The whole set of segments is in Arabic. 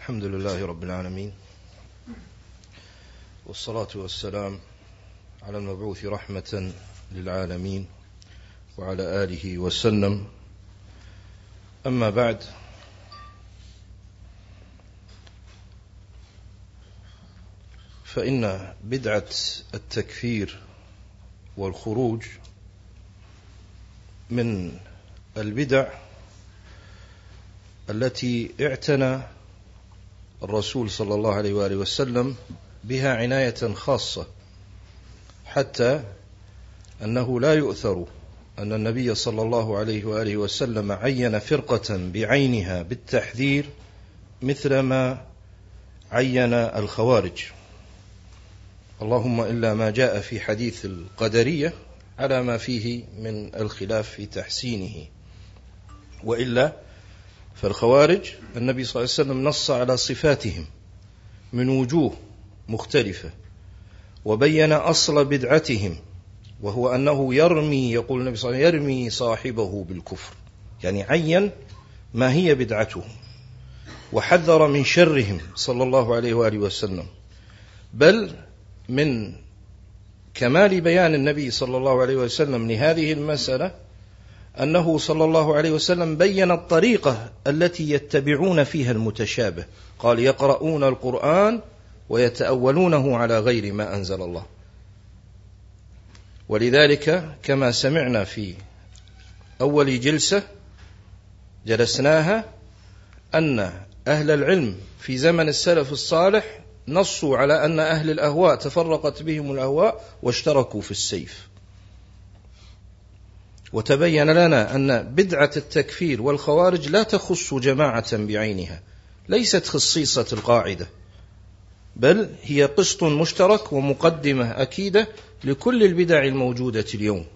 الحمد لله رب العالمين والصلاة والسلام على المبعوث رحمة للعالمين وعلى آله وسلم. أما بعد فإن بدعة التكفير والخروج من البدع التي اعتنى الرسول صلى الله عليه وآله وسلم بها عناية خاصة حتى أنه لا يؤثر أن النبي صلى الله عليه وآله وسلم عين فرقة بعينها بالتحذير مثل ما عين الخوارج. اللهم إلا ما جاء في حديث القدرية على ما فيه من الخلاف في تحسينه وإلا فالخوارج النبي صلى الله عليه وسلم نص على صفاتهم من وجوه مختلفة وبين أصل بدعتهم وهو أنه يرمي يقول النبي صلى الله عليه وسلم يرمي صاحبه بالكفر. يعني عين ما هي بدعته. وحذر من شرهم صلى الله عليه وآله وسلم. بل من كمال بيان النبي صلى الله عليه وسلم لهذه المسألة أنه صلى الله عليه وسلم بين الطريقة التي يتبعون فيها المتشابه. قال يقرؤون القرآن ويتأولونه على غير ما أنزل الله. ولذلك كما سمعنا في أول جلسة جلسناها أن أهل العلم في زمن السلف الصالح نصوا على أن أهل الأهواء تفرقت بهم الأهواء واشتركوا في السيف. وتبين لنا أن بدعة التكفير والخوارج لا تخص جماعة بعينها ليست خصيصة القاعدة بل هي قسط مشترك ومقدمة أكيدة لكل البدع الموجودة اليوم.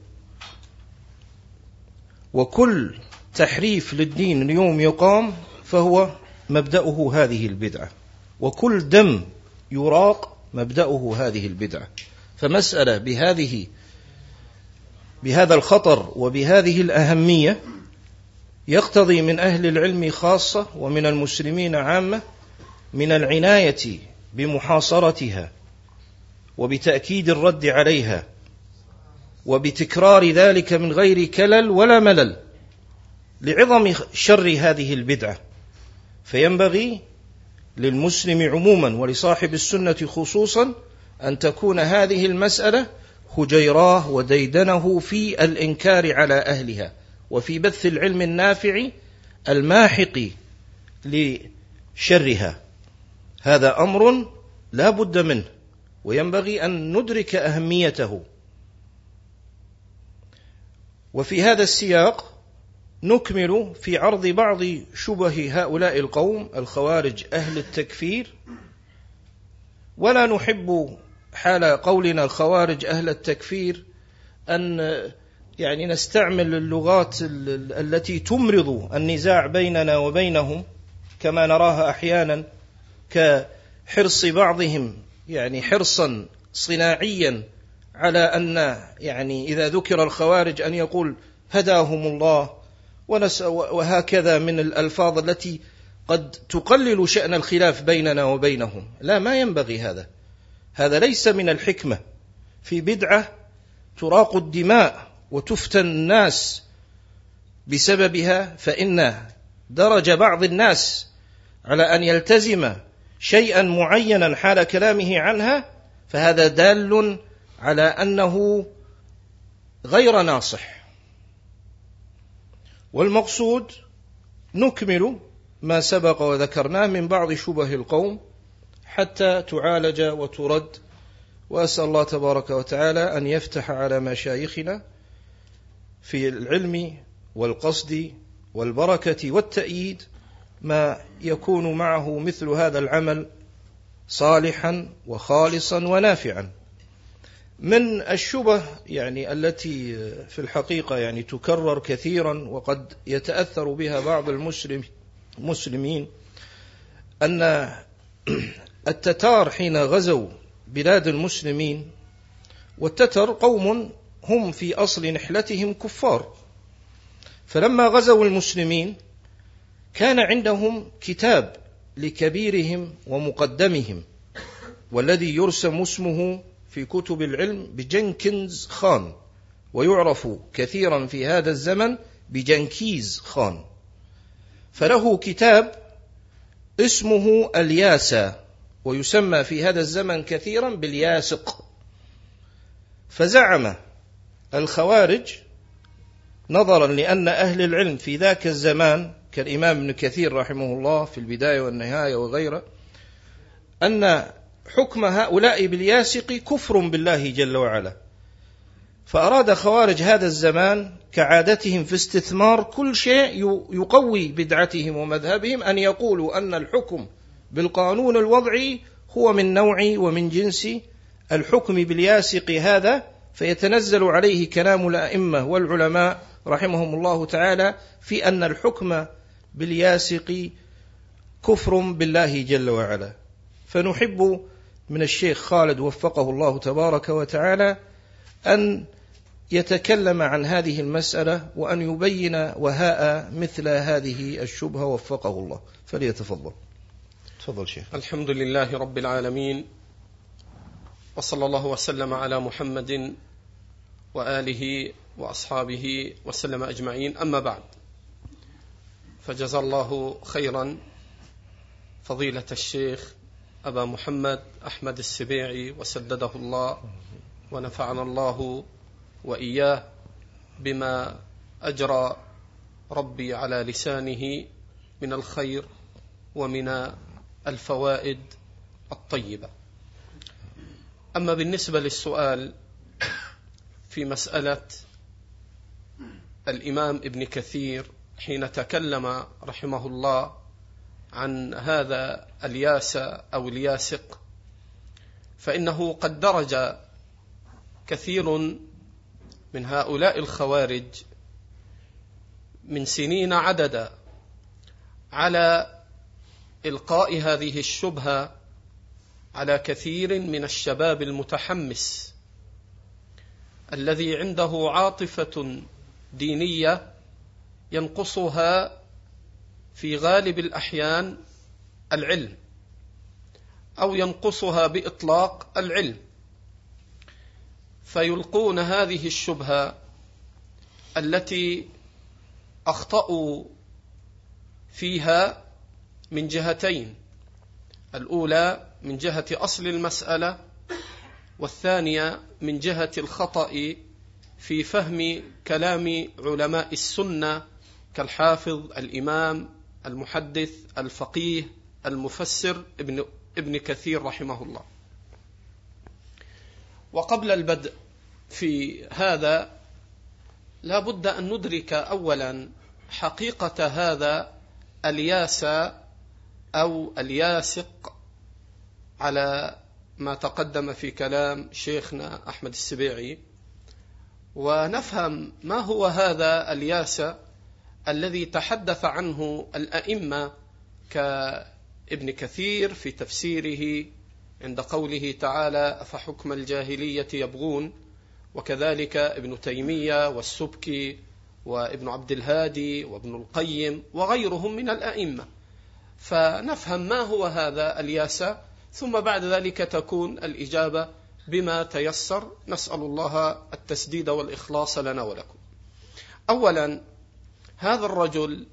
وكل تحريف للدين اليوم يقام فهو مبدأه هذه البدعة وكل دم يراق مبدأه هذه البدعة. فمسألة بهذه بهذا الخطر وبهذه الأهمية يقتضي من أهل العلم خاصة ومن المسلمين عامة من العناية بمحاصرتها وبتأكيد الرد عليها وبتكرار ذلك من غير كلل ولا ملل لعظم شر هذه البدعة. فينبغي للمسلم عموما ولصاحب السنة خصوصا أن تكون هذه المسألة هجيراه وديدنه في الإنكار على أهلها وفي بث العلم النافع الماحق لشرها. هذا أمر لا بد منه وينبغي أن ندرك أهميته. وفي هذا السياق نكمل في عرض بعض شبه هؤلاء القوم الخوارج أهل التكفير. ولا نحب حال قولنا الخوارج أهل التكفير أن يعني نستعمل اللغات التي تمرض النزاع بيننا وبينهم كما نراها أحيانا كحرص بعضهم يعني حرصا صناعيا على أن يعني إذا ذكر الخوارج أن يقول هداهم الله وهكذا من الألفاظ التي قد تقلل شأن الخلاف بيننا وبينهم. لا ما ينبغي هذا. هذا ليس من الحكمة. في بدعة تراق الدماء وتفتن الناس بسببها فإن درج بعض الناس على أن يلتزم شيئا معينا حال كلامه عنها فهذا دال على أنه غير ناصح. والمقصود نكمل ما سبق وذكرناه من بعض شبه القوم حتى تعالج وترد. وأسأل الله تبارك وتعالى أن يفتح على مشايخنا في العلم والقصد والبركة والتأييد ما يكون معه مثل هذا العمل صالحا وخالصا ونافعا. من الشبه يعني التي في الحقيقة يعني تكرر كثيرا وقد يتأثر بها بعض المسلم المسلمين أن التتار حين غزوا بلاد المسلمين والتتر قوم هم في أصل نحلتهم كفار. فلما غزوا المسلمين كان عندهم كتاب لكبيرهم ومقدمهم والذي يرسم اسمه في كتب العلم بجنكنز خان ويعرف كثيرا في هذا الزمن بجنكيز خان. فله كتاب اسمه الياسا. ويسمى في هذا الزمن كثيرا بالياسق. فزعم الخوارج نظرا لأن أهل العلم في ذاك الزمان كالإمام ابن كثير رحمه الله في البداية والنهاية وغيره أن حكم هؤلاء بالياسق كفر بالله جل وعلا. فأراد خوارج هذا الزمان كعادتهم في استثمار كل شيء يقوي بدعتهم ومذهبهم أن يقولوا أن الحكم بالقانون الوضعي هو من نوع ومن جنس الحكم بالياسق هذا فيتنزل عليه كلام الأئمة والعلماء رحمهم الله تعالى في أن الحكم بالياسق كفر بالله جل وعلا. فنحب من الشيخ خالد وفقه الله تبارك وتعالى أن يتكلم عن هذه المسألة وأن يبين وهاء مثل هذه الشبهة وفقه الله. فليتفضل. تفضل شيخ. الحمد لله رب العالمين وصلى الله وسلم على محمد وآله وأصحابه وسلم أجمعين. أما بعد فجزا الله خيرا فضيلة الشيخ أبا محمد أحمد السبيعي وسدده الله ونفعنا الله وإياه بما أجرى ربي على لسانه من الخير ومن الفوائد الطيبة. أما بالنسبة للسؤال في مسألة الإمام ابن كثير حين تكلم رحمه الله عن هذا الياس أو الياسق فإنه قد درج كثير من هؤلاء الخوارج من سنين عددا على إلقاء هذه الشبهة على كثير من الشباب المتحمس الذي عنده عاطفة دينية ينقصها في غالب الأحيان العلم أو ينقصها بإطلاق العلم. فيلقون هذه الشبهة التي أخطأوا فيها من جهتين. الأولى من جهة أصل المسألة والثانية من جهة الخطأ في فهم كلام علماء السنة كالحافظ الإمام المحدث الفقيه المفسر ابن ابن كثير رحمه الله. وقبل البدء في هذا لا بد أن ندرك أولا حقيقة هذا الياس أو الياسق على ما تقدم في كلام شيخنا أحمد السبيعي. ونفهم ما هو هذا الياس الذي تحدث عنه الأئمة كابن كثير في تفسيره عند قوله تعالى أفحكم الجاهلية يبغون؟ وكذلك ابن تيمية والسبكي وابن عبد الهادي وابن القيم وغيرهم من الأئمة. فنفهم ما هو هذا الياسا ثم بعد ذلك تكون الإجابة بما تيسر. نسأل الله التسديد والإخلاص لنا ولكم. أولا هذا الرجل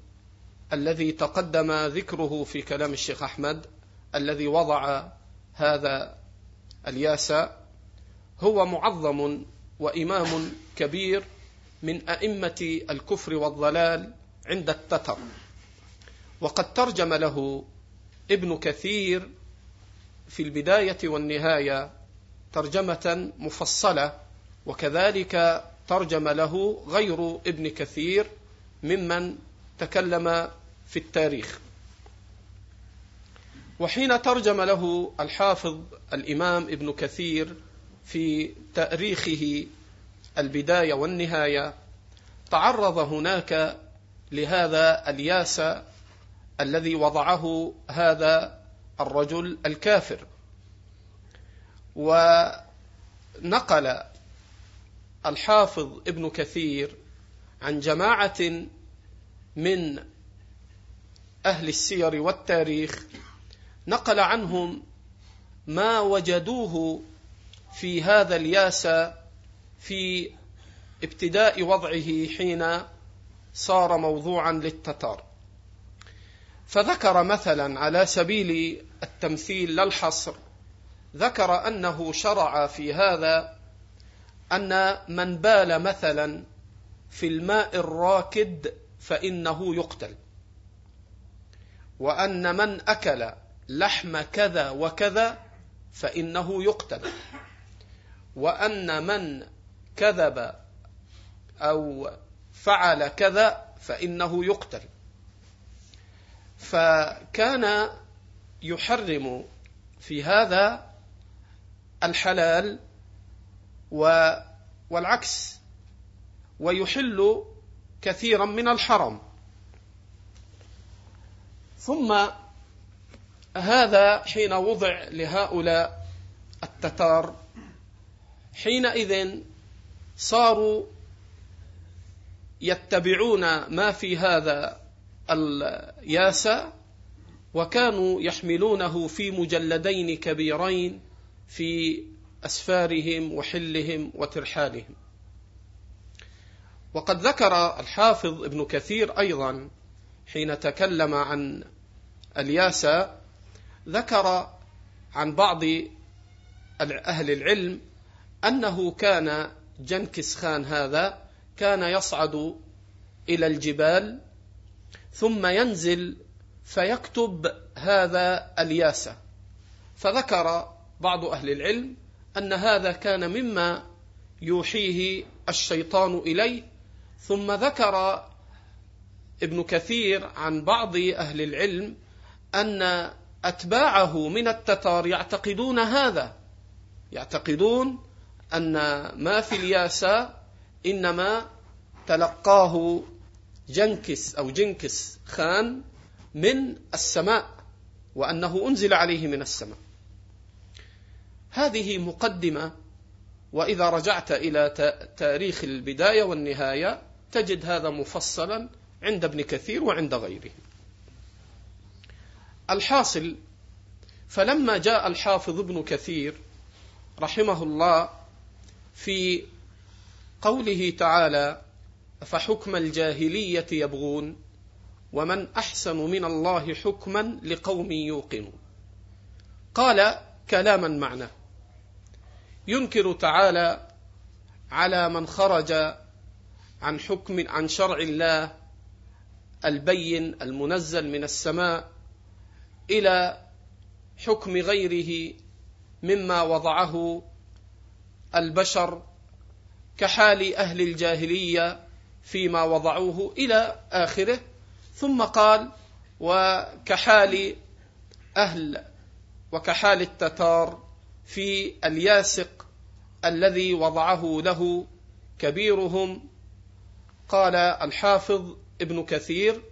الذي تقدم ذكره في كلام الشيخ أحمد الذي وضع هذا الياسا هو معظم وإمام كبير من أئمة الكفر والضلال عند التتر. وقد ترجم له ابن كثير في البداية والنهاية ترجمة مفصلة وكذلك ترجم له غير ابن كثير ممن تكلم في التاريخ. وحين ترجم له الحافظ الإمام ابن كثير في تأريخه البداية والنهاية تعرض هناك لهذا الياس الذي وضعه هذا الرجل الكافر. ونقل الحافظ ابن كثير عن جماعة من أهل السير والتاريخ نقل عنهم ما وجدوه في هذا الياس في ابتداء وضعه حين صار موضوعا للتتار. فذكر مثلا على سبيل التمثيل لا الحصر ذكر أنه شرع في هذا أن من بال مثلا في الماء الراكد فإنه يقتل وأن من أكل لحم كذا وكذا فإنه يقتل وأن من كذب أو فعل كذا فإنه يقتل. فكان يحرم في هذا الحلال والعكس ويحل كثيرا من الحرم ثم هذا حين وضع لهؤلاء التتار حينئذ صاروا يتبعون ما في هذا الياسا وكانوا يحملونه في مجلدين كبيرين في أسفارهم وحلهم وترحالهم. وقد ذكر الحافظ ابن كثير أيضا حين تكلم عن الياسا ذكر عن بعض أهل العلم أنه كان جنكس خان هذا كان يصعد إلى الجبال ثم ينزل فيكتب هذا الياسة فذكر بعض أهل العلم أن هذا كان مما يوحيه الشيطان إليه ثم ذكر ابن كثير عن بعض أهل العلم أن أتباعه من التتار يعتقدون هذا. يعتقدون أن ما في الياسة إنما تلقاه جنكس أو جنكس خان من السماء وأنه أنزل عليه من السماء. هذه مقدمة وإذا رجعت إلى تاريخ البداية والنهاية تجد هذا مفصلا عند ابن كثير وعند غيره. الحاصل فلما جاء الحافظ ابن كثير رحمه الله في قوله تعالى فحكم الجاهلية يبغون ومن أحسن من الله حكما لقوم يوقنون. قال كلاما معناه ينكر تعالى على من خرج عن حكم عن شرع الله البين المنزل من السماء إلى حكم غيره مما وضعه البشر كحال أهل الجاهلية فيما وضعوه إلى آخره. ثم قال وكحال أهل وكحال التتار في الياسق الذي وضعه له كبيرهم. قال الحافظ ابن كثير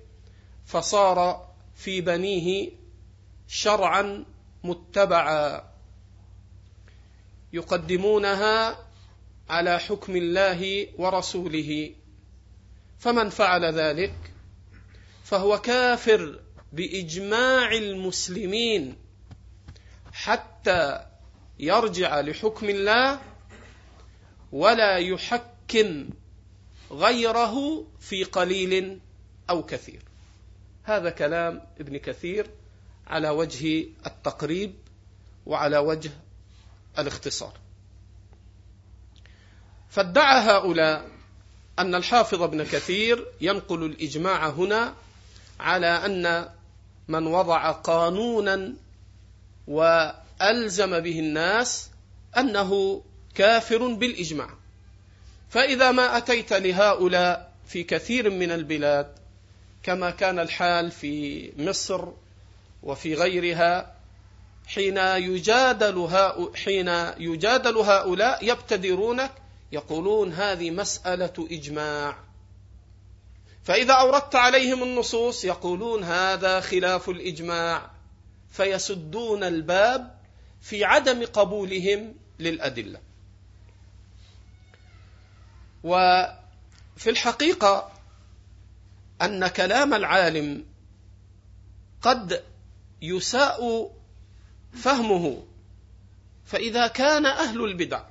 فصار في بنيه شرعا متبعا يقدمونها على حكم الله ورسوله. فمن فعل ذلك فهو كافر بإجماع المسلمين حتى يرجع لحكم الله ولا يحكم غيره في قليل أو كثير. هذا كلام ابن كثير على وجه التقريب وعلى وجه الاختصار. فادعى هؤلاء أن الحافظ ابن كثير ينقل الإجماع هنا على أن من وضع قانونا وألزم به الناس أنه كافر بالإجماع. فإذا ما أتيت لهؤلاء في كثير من البلاد كما كان الحال في مصر وفي غيرها حين يجادل حين يجادل هؤلاء يبتدرونك يقولون هذه مسألة إجماع. فإذا أوردت عليهم النصوص يقولون هذا خلاف الإجماع فيسدون الباب في عدم قبولهم للأدلة. وفي الحقيقة أن كلام العالم قد يساء فهمه. فإذا كان أهل البدع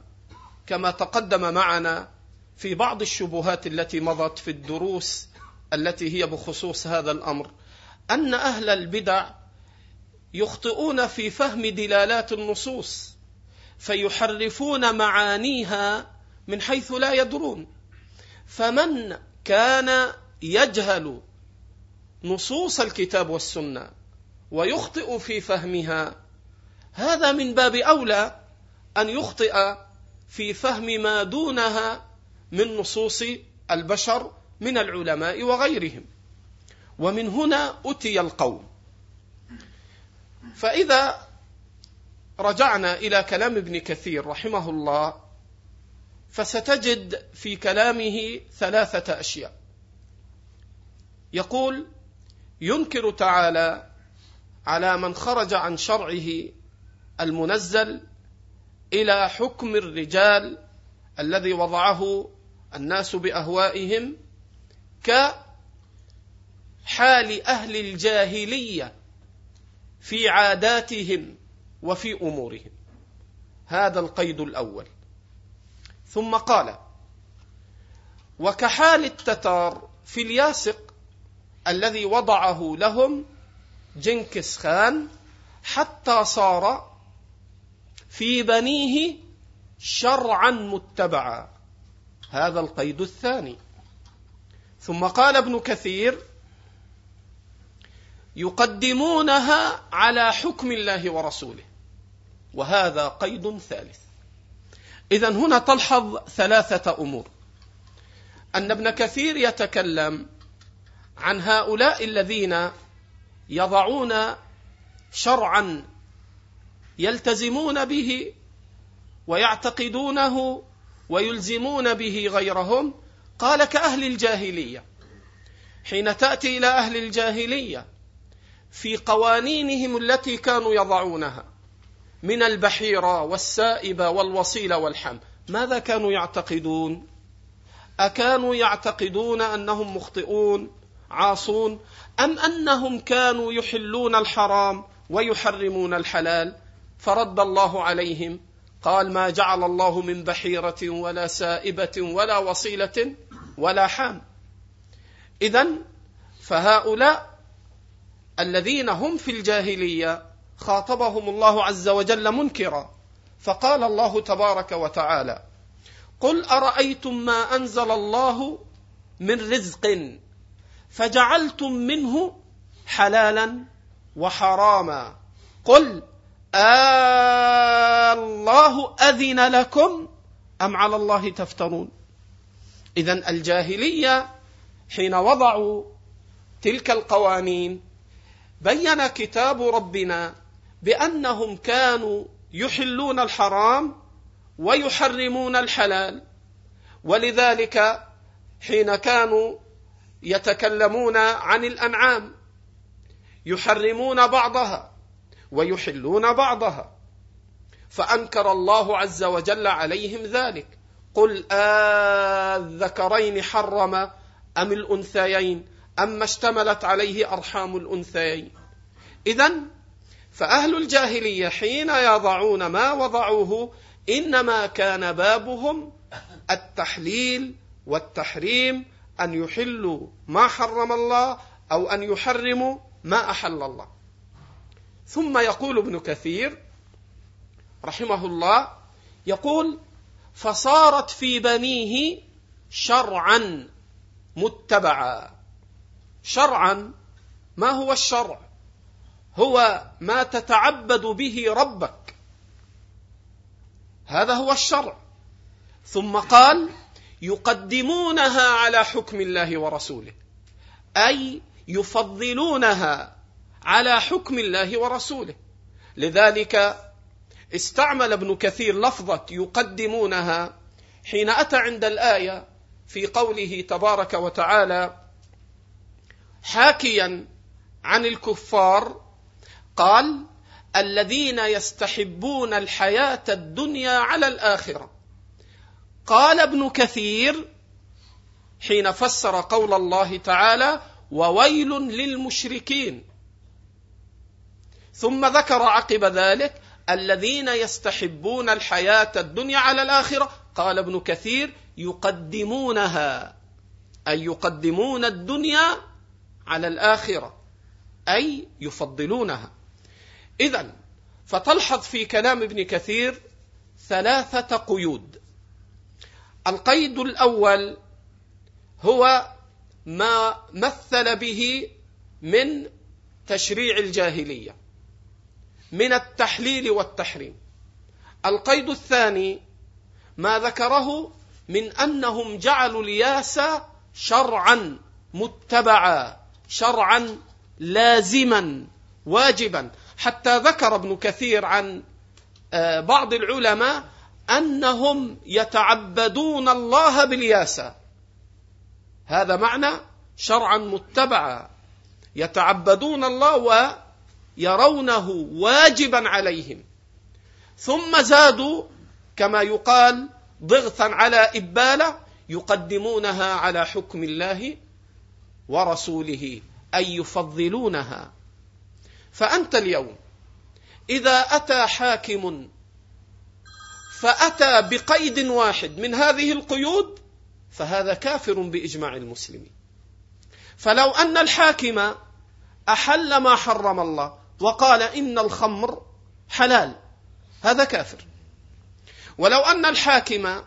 كما تقدم معنا في بعض الشبهات التي مضت في الدروس التي هي بخصوص هذا الأمر أن أهل البدع يخطئون في فهم دلالات النصوص فيحرفون معانيها من حيث لا يدرون. فمن كان يجهل نصوص الكتاب والسنة ويخطئ في فهمها هذا من باب أولى أن يخطئ في فهم ما دونها من نصوص البشر من العلماء وغيرهم. ومن هنا أتي القوم. فإذا رجعنا إلى كلام ابن كثير رحمه الله فستجد في كلامه ثلاثة أشياء. يقول ينكر تعالى على من خرج عن شرعه المنزل إلى حكم الرجال الذي وضعه الناس بأهوائهم كحال أهل الجاهلية في عاداتهم وفي أمورهم. هذا القيد الأول. ثم قال وكحال التتار في الياسق الذي وضعه لهم جنكس خان حتى صار في بنيه شرعا متبعا. هذا القيد الثاني. ثم قال ابن كثير يقدمونها على حكم الله ورسوله. وهذا قيد ثالث. اذا هنا تلحظ ثلاثة أمور. أن ابن كثير يتكلم عن هؤلاء الذين يضعون شرعا يلتزمون به ويعتقدونه ويلزمون به غيرهم. قال كأهل الجاهلية. حين تأتي إلى أهل الجاهلية في قوانينهم التي كانوا يضعونها من البحيرة والسائبة والوصيلة والحم ماذا كانوا يعتقدون؟ أكانوا يعتقدون أنهم مخطئون عاصون أم أنهم كانوا يحلون الحرام ويحرمون الحلال؟ فرد الله عليهم قال ما جعل الله من بحيرة ولا سائبة ولا وصيلة ولا حام. إذا فهؤلاء الذين هم في الجاهلية خاطبهم الله عز وجل منكرا فقال الله تبارك وتعالى قل أرأيتم ما أنزل الله من رزق فجعلتم منه حلالا وحراما؟ قل الله أذن لكم أم على الله تفترون؟ إذا الجاهلية حين وضعوا تلك القوانين بين كتاب ربنا بأنهم كانوا يحلون الحرام ويحرمون الحلال. ولذلك حين كانوا يتكلمون عن الأنعام يحرمون بعضها ويحلون بعضها. فأنكر الله عز وجل عليهم ذلك. قل آذكرين حرم أم الأنثيين؟ أما اشتملت عليه أرحام الأنثيين. اذا فأهل الجاهلية حين يضعون ما وضعوه إنما كان بابهم التحليل والتحريم أن يحلوا ما حرم الله أو أن يحرموا ما أحل الله. ثم يقول ابن كثير رحمه الله يقول فصارت في بنيه شرعا متبعا. شرعا ما هو الشرع؟ هو ما تتعبد به ربك. هذا هو الشرع. ثم قال يقدمونها على حكم الله ورسوله أي يفضلونها على حكم الله ورسوله. لذلك استعمل ابن كثير لفظة يقدمونها حين أتى عند الآية في قوله تبارك وتعالى حاكيا عن الكفار قال الذين يستحبون الحياة الدنيا على الآخرة. قال ابن كثير حين فسر قول الله تعالى وويل للمشركين. ثم ذكر عقب ذلك الذين يستحبون الحياة الدنيا على الآخرة. قال ابن كثير يقدمونها أي يقدمون الدنيا على الآخرة أي يفضلونها. إذا فتلحظ في كلام ابن كثير ثلاثة قيود. القيد الأول هو ما مثل به من تشريع الجاهلية. من التحليل والتحريم. القيد الثاني ما ذكره من أنهم جعلوا الياس شرعا متبعا شرعا لازما واجبا. حتى ذكر ابن كثير عن آه، بعض العلماء أنهم يتعبدون الله بالياسة هذا معنى شرعا متبعا. يتعبدون الله ويرونه واجبا عليهم. ثم زادوا كما يقال ضغثا على إبالة يقدمونها على حكم الله ورسوله أي يفضلونها. فأنت اليوم إذا أتى حاكم فأتى بقيد واحد من هذه القيود فهذا كافر بإجماع المسلمين. فلو أن الحاكم أحل ما حرم الله وقال إن الخمر حلال. هذا كافر. ولو أن الحاكم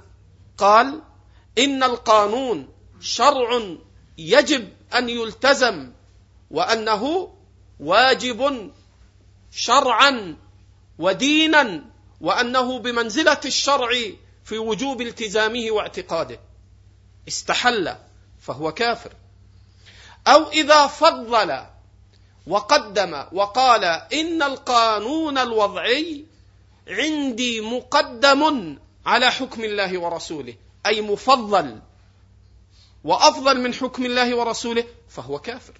قال إن القانون شرع يجب أن يلتزم وأنه واجب شرعا ودينا وأنه بمنزلة الشرع في وجوب التزامه واعتقاده. استحل فهو كافر. أو إذا فضل وقدم وقال إن القانون الوضعي عندي مقدم على حكم الله ورسوله أي مفضل وأفضل من حكم الله ورسوله فهو كافر.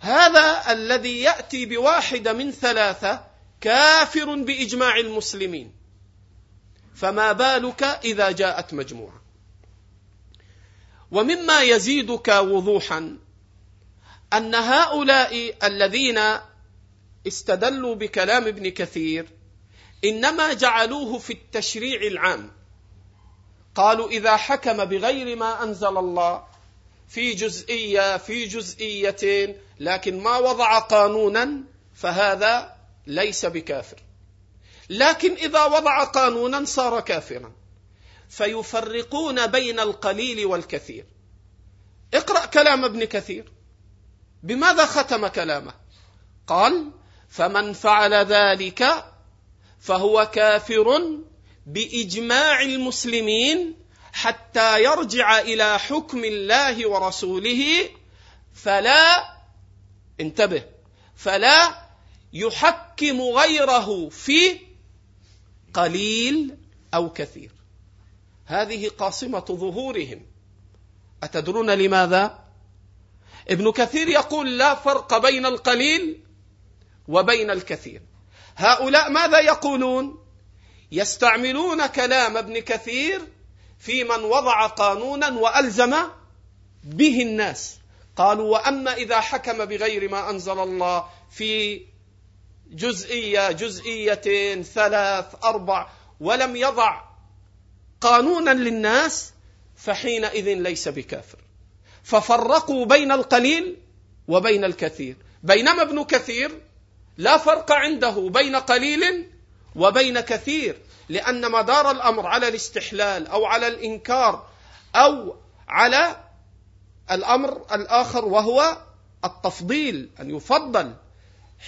هذا الذي يأتي بواحدة من ثلاثة كافر بإجماع المسلمين. فما بالك إذا جاءت مجموعة؟ ومما يزيدك وضوحا أن هؤلاء الذين استدلوا بكلام ابن كثير إنما جعلوه في التشريع العام. قالوا إذا حكم بغير ما أنزل الله في جزئية في جزئيتين لكن ما وضع قانونا فهذا ليس بكافر. لكن إذا وضع قانونا صار كافرا. فيفرقون بين القليل والكثير. اقرأ كلام ابن كثير. بماذا ختم كلامه؟ قال فمن فعل ذلك فهو كافر بإجماع المسلمين حتى يرجع إلى حكم الله ورسوله فلا انتبه فلا يحكم غيره في قليل أو كثير. هذه قاصمة ظهورهم. أتدرون لماذا؟ ابن كثير يقول لا فرق بين القليل وبين الكثير. هؤلاء ماذا يقولون؟ يستعملون كلام ابن كثير في من وضع قانونا وألزم به الناس. قالوا وأما إذا حكم بغير ما أنزل الله في جزئية جزئيتين ثلاث أربع ولم يضع قانونا للناس فحينئذ ليس بكافر. ففرقوا بين القليل وبين الكثير. بينما ابن كثير لا فرق عنده بين قليل وبين كثير لأن مدار الأمر على الاستحلال أو على الإنكار أو على الأمر الآخر وهو التفضيل أن يفضل.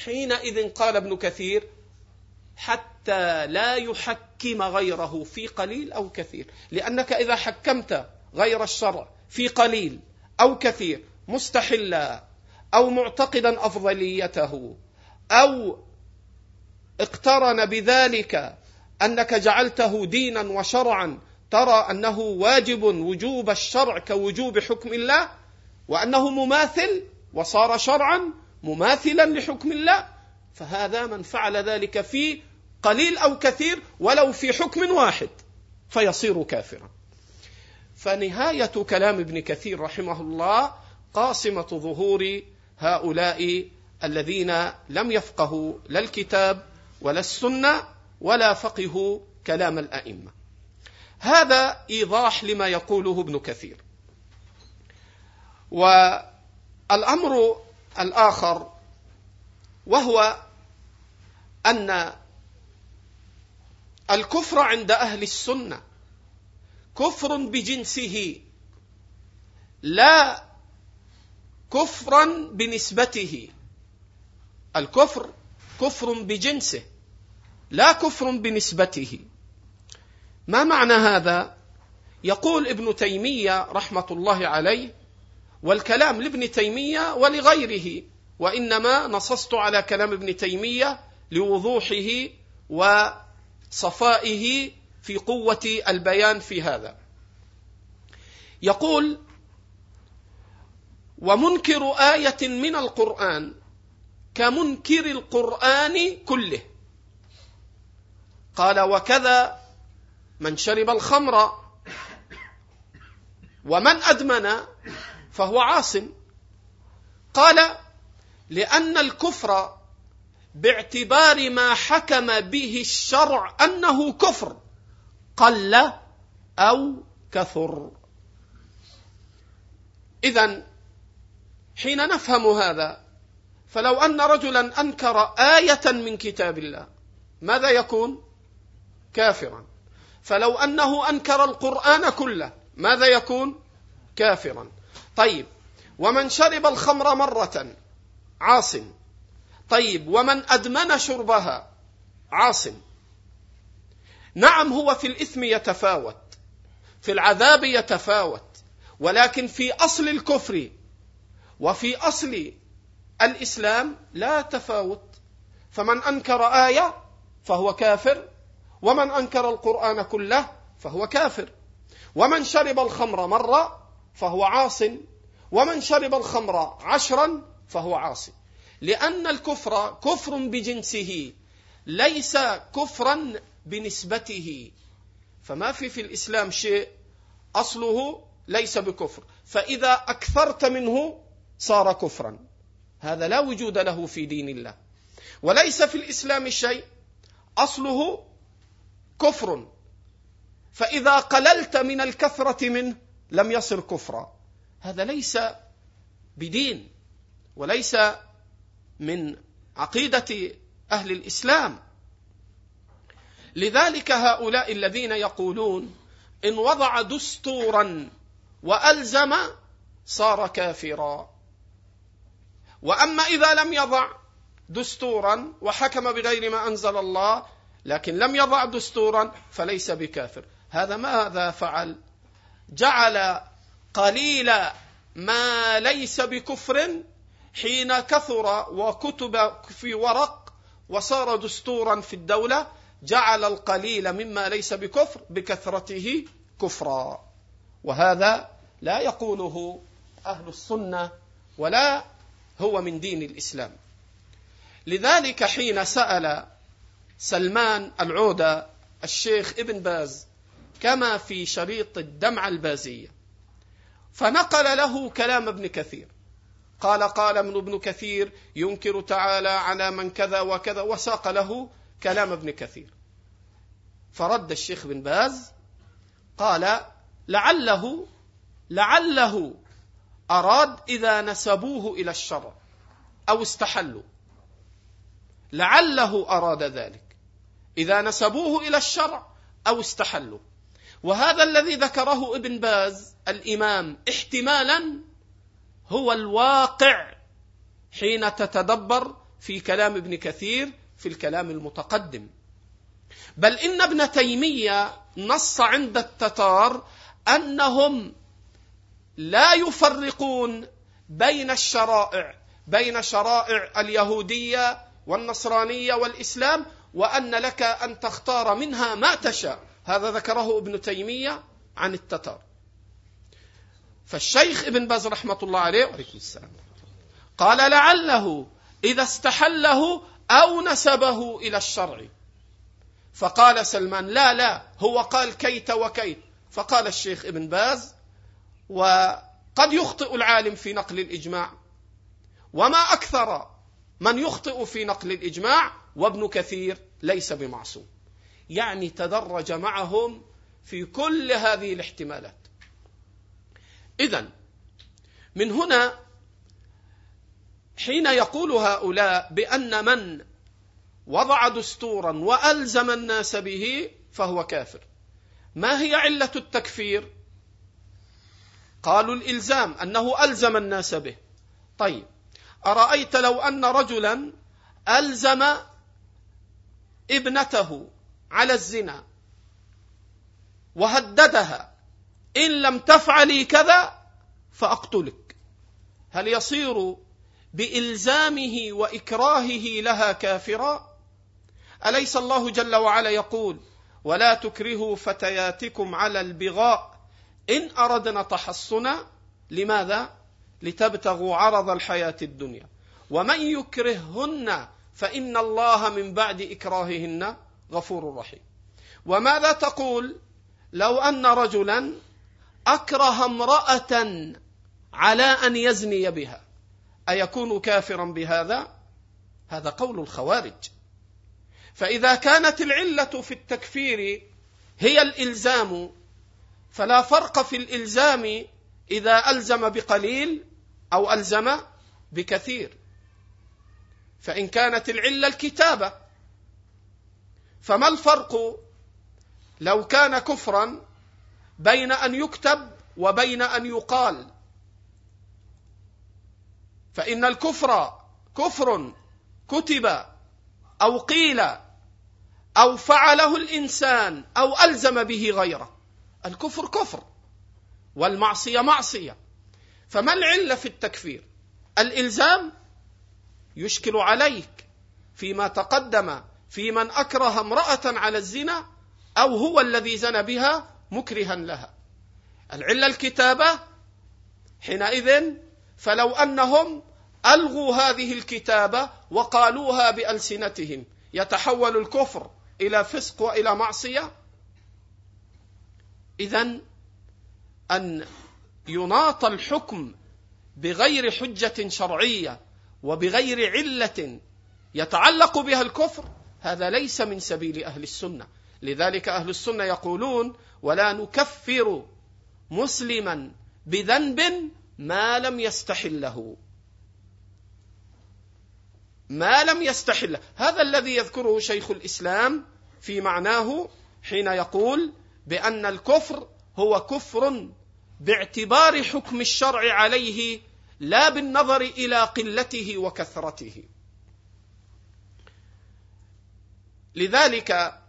حينئذ قال ابن كثير حتى لا يحكم غيره في قليل أو كثير لأنك إذا حكمت غير الشرع في قليل أو كثير مستحلا أو معتقدا أفضليته أو اقترن بذلك أنك جعلته دينا وشرعا ترى أنه واجب وجوب الشرع كوجوب حكم الله وأنه مماثل وصار شرعا مماثلا لحكم الله فهذا من فعل ذلك في قليل أو كثير ولو في حكم واحد فيصير كافرا. فنهاية كلام ابن كثير رحمه الله قاصمة ظهور هؤلاء الذين لم يفقهوا لا الكتاب ولا السنة ولا فقهوا كلام الأئمة. هذا إيضاح لما يقوله ابن كثير. والأمر الآخر وهو أن الكفر عند أهل السنة كفر بجنسه. لا كفرا بنسبته. الكفر كفر بجنسه لا كفر بنسبته. ما معنى هذا؟ يقول ابن تيمية رحمة الله عليه والكلام لابن تيمية ولغيره وإنما نصصت على كلام ابن تيمية لوضوحه وصفائه في قوة البيان في هذا. يقول ومنكر آية من القرآن كمنكر القرآن كله. قال وكذا من شرب الخمر ومن أدمن فهو عاص قال لأن الكفر باعتبار ما حكم به الشرع أنه كفر. قل أو كثر. اذا حين نفهم هذا فلو أن رجلا أنكر آية من كتاب الله ماذا يكون؟ كافرا. فلو أنه أنكر القرآن كله ماذا يكون؟ كافرا. طيب ومن شرب الخمر مرة عاص طيب ومن أدمن شربها عاص نعم هو في الإثم يتفاوت في العذاب يتفاوت ولكن في أصل الكفر وفي أصل الإسلام لا تفاوت. فمن أنكر آية فهو كافر ومن أنكر القرآن كله فهو كافر ومن شرب الخمر مرة فهو عاص ومن شرب الخمر عشرا فهو عاصي لأن الكفر كفر بجنسه ليس كفرا بنسبته. فما في في الإسلام شيء أصله ليس بكفر. فإذا أكثرت منه صار كفرا. هذا لا وجود له في دين الله. وليس في الإسلام شيء أصله كفر. فإذا قللت من الكثرة منه لم يصر كفرا. هذا ليس بدين. وليس من عقيدة أهل الإسلام. لذلك هؤلاء الذين يقولون إن وضع دستورا وألزم صار كافرا. وأما إذا لم يضع دستورا وحكم بغير ما أنزل الله لكن لم يضع دستورا فليس بكافر. هذا ماذا فعل؟ جعل قليل ما ليس بكفر حين كثر وكتب في ورق وصار دستورا في الدولة جعل القليل مما ليس بكفر بكثرته كفرا. وهذا لا يقوله أهل السنة ولا هو من دين الإسلام. لذلك حين سأل سلمان العودة الشيخ ابن باز كما في شريط الدمعه البازية فنقل له كلام ابن كثير. قال قال من ابن كثير ينكر تعالى على من كذا وكذا وساق له كلام ابن كثير. فرد الشيخ بن باز قال لعله لعله أراد إذا نسبوه إلى الشرع أو استحلوا. لعله أراد ذلك. إذا نسبوه إلى الشرع أو استحلوا. وهذا الذي ذكره ابن باز الإمام احتمالا هو الواقع حين تتدبر في كلام ابن كثير في الكلام المتقدم. بل إن ابن تيمية نص عند التتار أنهم لا يفرقون بين الشرائع بين شرائع اليهودية والنصرانية والإسلام وأن لك أن تختار منها ما تشاء. هذا ذكره ابن تيمية عن التتار. فالشيخ ابن باز رحمة الله عليه وعليكم السلام. قال لعله إذا استحله أو نسبه إلى الشرع. فقال سلمان لا لا هو قال كيت وكيت. فقال الشيخ ابن باز وقد يخطئ العالم في نقل الإجماع. وما أكثر من يخطئ في نقل الإجماع وابن كثير ليس بمعصوم. يعني تدرج معهم في كل هذه الاحتمالات. إذا من هنا حين يقول هؤلاء بأن من وضع دستورا وألزم الناس به فهو كافر. ما هي علة التكفير؟ قالوا الإلزام أنه ألزم الناس به. طيب أرأيت لو أن رجلا ألزم ابنته على الزنا وهددها إن لم تفعلي كذا فأقتلك. هل يصير بإلزامه وإكراهه لها كافرا؟ أليس الله جل وعلا يقول ولا تكرهوا فتياتكم على البغاء. إن أردنا تحصنا لماذا؟ لتبتغوا عرض الحياة الدنيا. ومن يكرههن فإن الله من بعد إكراههن غفور رحيم. وماذا تقول؟ لو أن رجلا أكره امرأة على أن يزني بها. أيكون كافرا بهذا؟ هذا قول الخوارج. فإذا كانت العلة في التكفير هي الإلزام فلا فرق في الإلزام إذا ألزم بقليل أو ألزم بكثير. فإن كانت العلة الكتابة فما الفرق لو كان كفرا بين أن يكتب وبين أن يقال؟ فإن الكفر كفر كتب أو قيل أو فعله الإنسان أو ألزم به غيره. الكفر كفر والمعصية معصية. فما العلة في التكفير؟ الإلزام يشكل عليك فيما تقدم في من أكره امرأة على الزنا أو هو الذي زنى بها مكرها لها. العلة الكتابة حينئذ فلو أنهم ألغوا هذه الكتابة وقالوها بألسنتهم يتحول الكفر إلى فسق وإلى معصية؟ إذا أن يناط الحكم بغير حجة شرعية وبغير علة يتعلق بها الكفر هذا ليس من سبيل أهل السنة. لذلك أهل السنة يقولون ولا نكفر مسلما بذنب ما لم يستحله. ما لم يستحله هذا الذي يذكره شيخ الإسلام في معناه حين يقول بأن الكفر هو كفر باعتبار حكم الشرع عليه لا بالنظر إلى قلته وكثرته. لذلك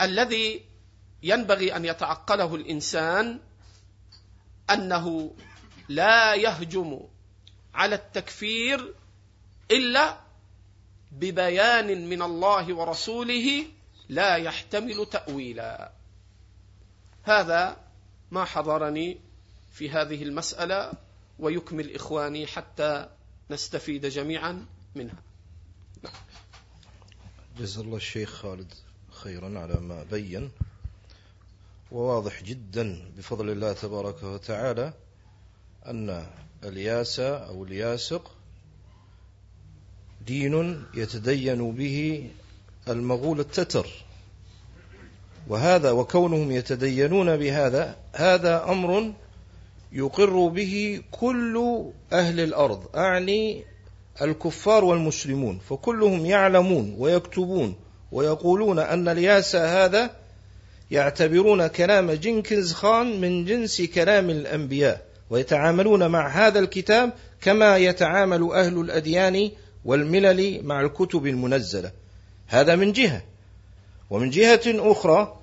الذي ينبغي أن يتعقله الإنسان أنه لا يهجم على التكفير إلا ببيان من الله ورسوله لا يحتمل تأويلا. هذا ما حضرني في هذه المسألة ويكمل إخواني حتى نستفيد جميعا منها. جزا الله الشيخ خالد خيرا على ما بين. وواضح جدا بفضل الله تبارك وتعالى أن الياس أو الياسق دين يتدين به المغول التتر. وهذا وكونهم يتدينون بهذا هذا أمر يقر به كل أهل الأرض أعني الكفار والمسلمون. فكلهم يعلمون ويكتبون ويقولون أن الياس هذا يعتبرون كلام جنكنز خان من جنس كلام الأنبياء ويتعاملون مع هذا الكتاب كما يتعامل أهل الأديان والملل مع الكتب المنزلة. هذا من جهة. ومن جهة أخرى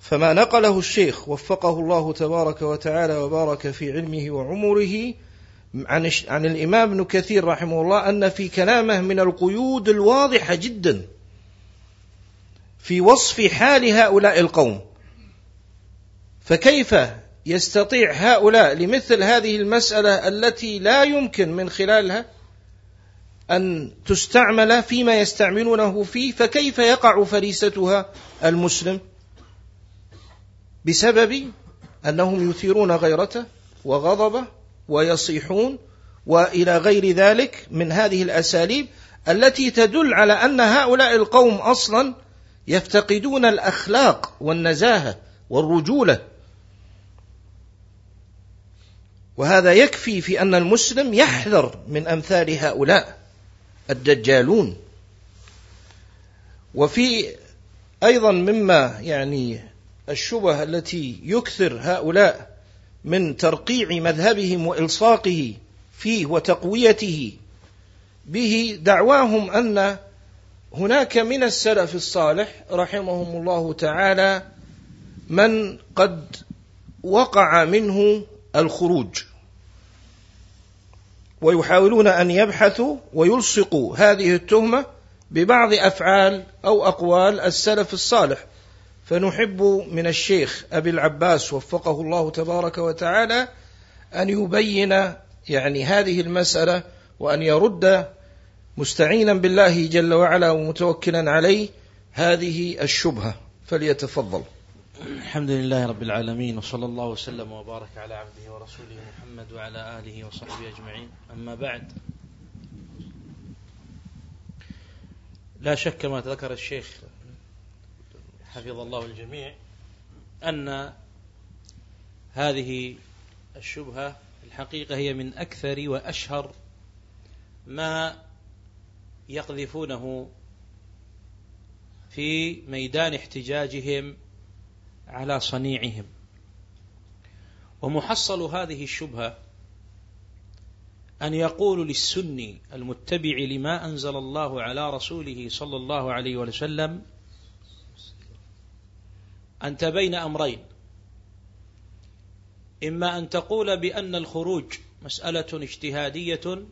فما نقله الشيخ وفقه الله تبارك وتعالى وبارك في علمه وعمره عن عن الإمام ابن كثير رحمه الله أن في كلامه من القيود الواضحة جدا. في وصف حال هؤلاء القوم. فكيف يستطيع هؤلاء لمثل هذه المسألة التي لا يمكن من خلالها أن تستعمل فيما يستعملونه فيه؟ فكيف يقع فريستها المسلم بسبب أنهم يثيرون غيرته وغضبه ويصيحون وإلى غير ذلك من هذه الأساليب التي تدل على أن هؤلاء القوم أصلا يفتقدون الأخلاق والنزاهة والرجولة. وهذا يكفي في أن المسلم يحذر من أمثال هؤلاء الدجالون. وفي أيضا مما يعني الشبه التي يكثر هؤلاء من ترقيع مذهبهم وإلصاقه فيه وتقويته به دعواهم أن هناك من السلف الصالح رحمهم الله تعالى من قد وقع منه الخروج. ويحاولون أن يبحثوا ويلصقوا هذه التهمة ببعض أفعال أو أقوال السلف الصالح. فنحب من الشيخ أبي العباس وفقه الله تبارك وتعالى أن يبين يعني هذه المسألة وأن يرد مستعينا بالله جل وعلا ومتوكلا عليه هذه الشبهة. فليتفضل. الحمد لله رب العالمين وصلى الله وسلم وبارك على عبده ورسوله محمد وعلى آله وصحبه أجمعين. أما بعد لا شك ما ذكر الشيخ حفظ الله الجميع أن هذه الشبهة الحقيقة هي من أكثر وأشهر ما يقذفونه في ميدان احتجاجهم على صنيعهم. ومحصل هذه الشبهة أن يقول للسني المتبع لما أنزل الله على رسوله صلى الله عليه وسلم أنت بين أمرين. إما أن تقول بأن الخروج مسألة اجتهادية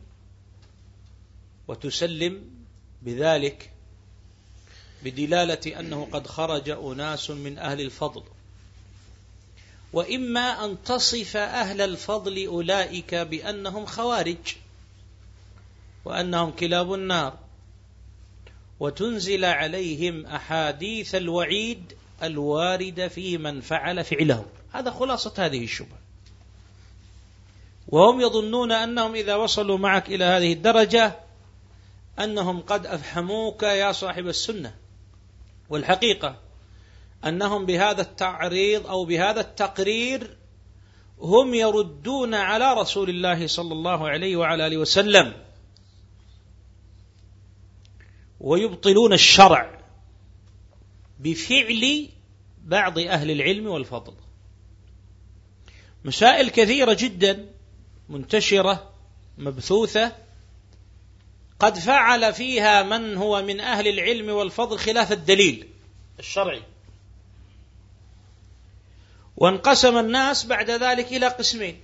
وتسلم بذلك بدلالة أنه قد خرج أناس من أهل الفضل. وإما أن تصف أهل الفضل أولئك بأنهم خوارج وأنهم كلاب النار. وتنزل عليهم أحاديث الوعيد الوارده في من فعل فعلهم. هذا خلاصة هذه الشبهة. وهم يظنون أنهم إذا وصلوا معك إلى هذه الدرجة أنهم قد أفهموك يا صاحب السنة. والحقيقة أنهم بهذا التعريض أو بهذا التقرير هم يردون على رسول الله صلى الله عليه وعلى آله وسلم. ويبطلون الشرع بفعل بعض أهل العلم والفضل. مسائل كثيرة جدا منتشرة مبثوثة قد فعل فيها من هو من أهل العلم والفضل خلاف الدليل الشرعي. وانقسم الناس بعد ذلك إلى قسمين.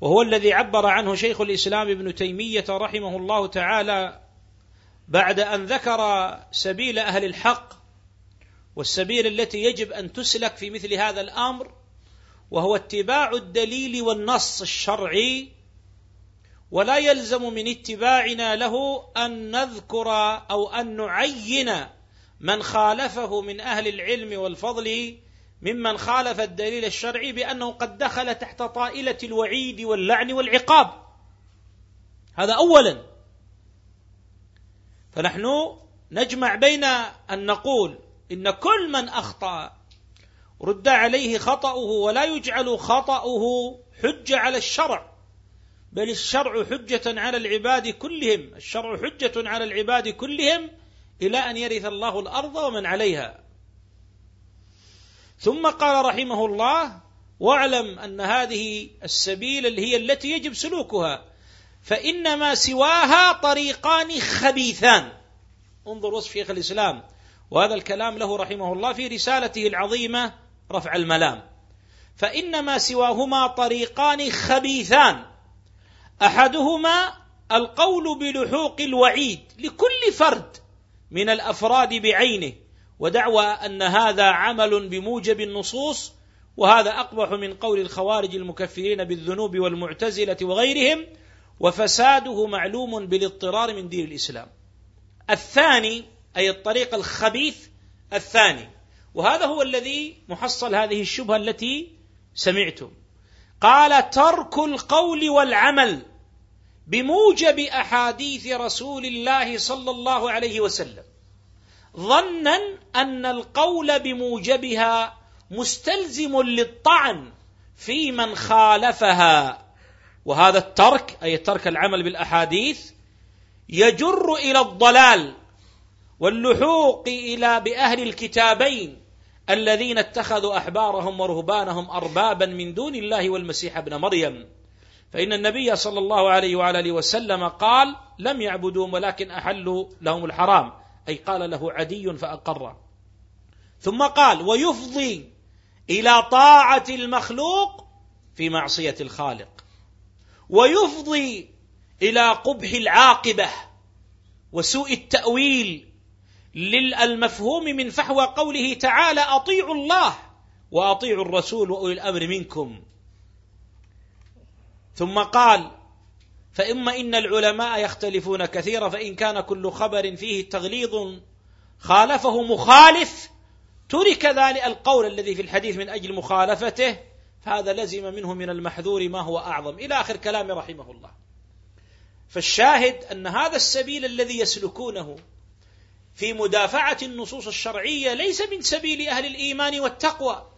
وهو الذي عبر عنه شيخ الإسلام ابن تيمية رحمه الله تعالى بعد أن ذكر سبيل أهل الحق والسبيل التي يجب أن تسلك في مثل هذا الأمر وهو اتباع الدليل والنص الشرعي ولا يلزم من اتباعنا له أن نذكر أو أن نعين من خالفه من أهل العلم والفضل ممن خالف الدليل الشرعي بأنه قد دخل تحت طائلة الوعيد واللعن والعقاب. هذا اولا. فنحن نجمع بين أن نقول إن كل من أخطأ رد عليه خطأه ولا يجعل خطأه حجه على الشرع. بل الشرع حجة على العباد كلهم. الشرع حجة على العباد كلهم إلى أن يرث الله الأرض ومن عليها. ثم قال رحمه الله واعلم أن هذه السبيل اللي هي التي يجب سلوكها فانما سواها طريقان خبيثان. انظر وصف شيخ الإسلام. وهذا الكلام له رحمه الله في رسالته العظيمة رفع الملام. فانما سواهما طريقان خبيثان. أحدهما القول بلحوق الوعيد لكل فرد من الأفراد بعينه ودعوى أن هذا عمل بموجب النصوص وهذا أقبح من قول الخوارج المكفرين بالذنوب والمعتزلة وغيرهم وفساده معلوم بالاضطرار من دين الإسلام. الثاني أي الطريق الخبيث الثاني وهذا هو الذي محصل هذه الشبهة التي سمعتم قال ترك القول والعمل بموجب أحاديث رسول الله صلى الله عليه وسلم ظنا أن القول بموجبها مستلزم للطعن في من خالفها. وهذا الترك أي ترك العمل بالأحاديث يجر إلى الضلال واللحوق إلى بأهل الكتابين الذين اتخذوا أحبارهم ورهبانهم اربابا من دون الله والمسيح ابن مريم. فإن النبي صلى الله عليه وعلى آله وسلم قال لم يعبدوهم ولكن أحلوا لهم الحرام. أي قال له عدي فأقر. ثم قال ويفضي إلى طاعة المخلوق في معصية الخالق. ويفضي إلى قبح العاقبة وسوء التأويل للمفهوم من فحوى قوله تعالى أطيعوا الله وأطيعوا الرسول وأولي الأمر منكم. ثم قال فإما إن العلماء يختلفون كثيرا فإن كان كل خبر فيه تغليظ خالفه مخالف ترك ذلك القول الذي في الحديث من أجل مخالفته فهذا لزم منه من المحذور ما هو أعظم. إلى آخر كلام رحمه الله. فالشاهد أن هذا السبيل الذي يسلكونه في مدافعة النصوص الشرعية ليس من سبيل أهل الإيمان والتقوى.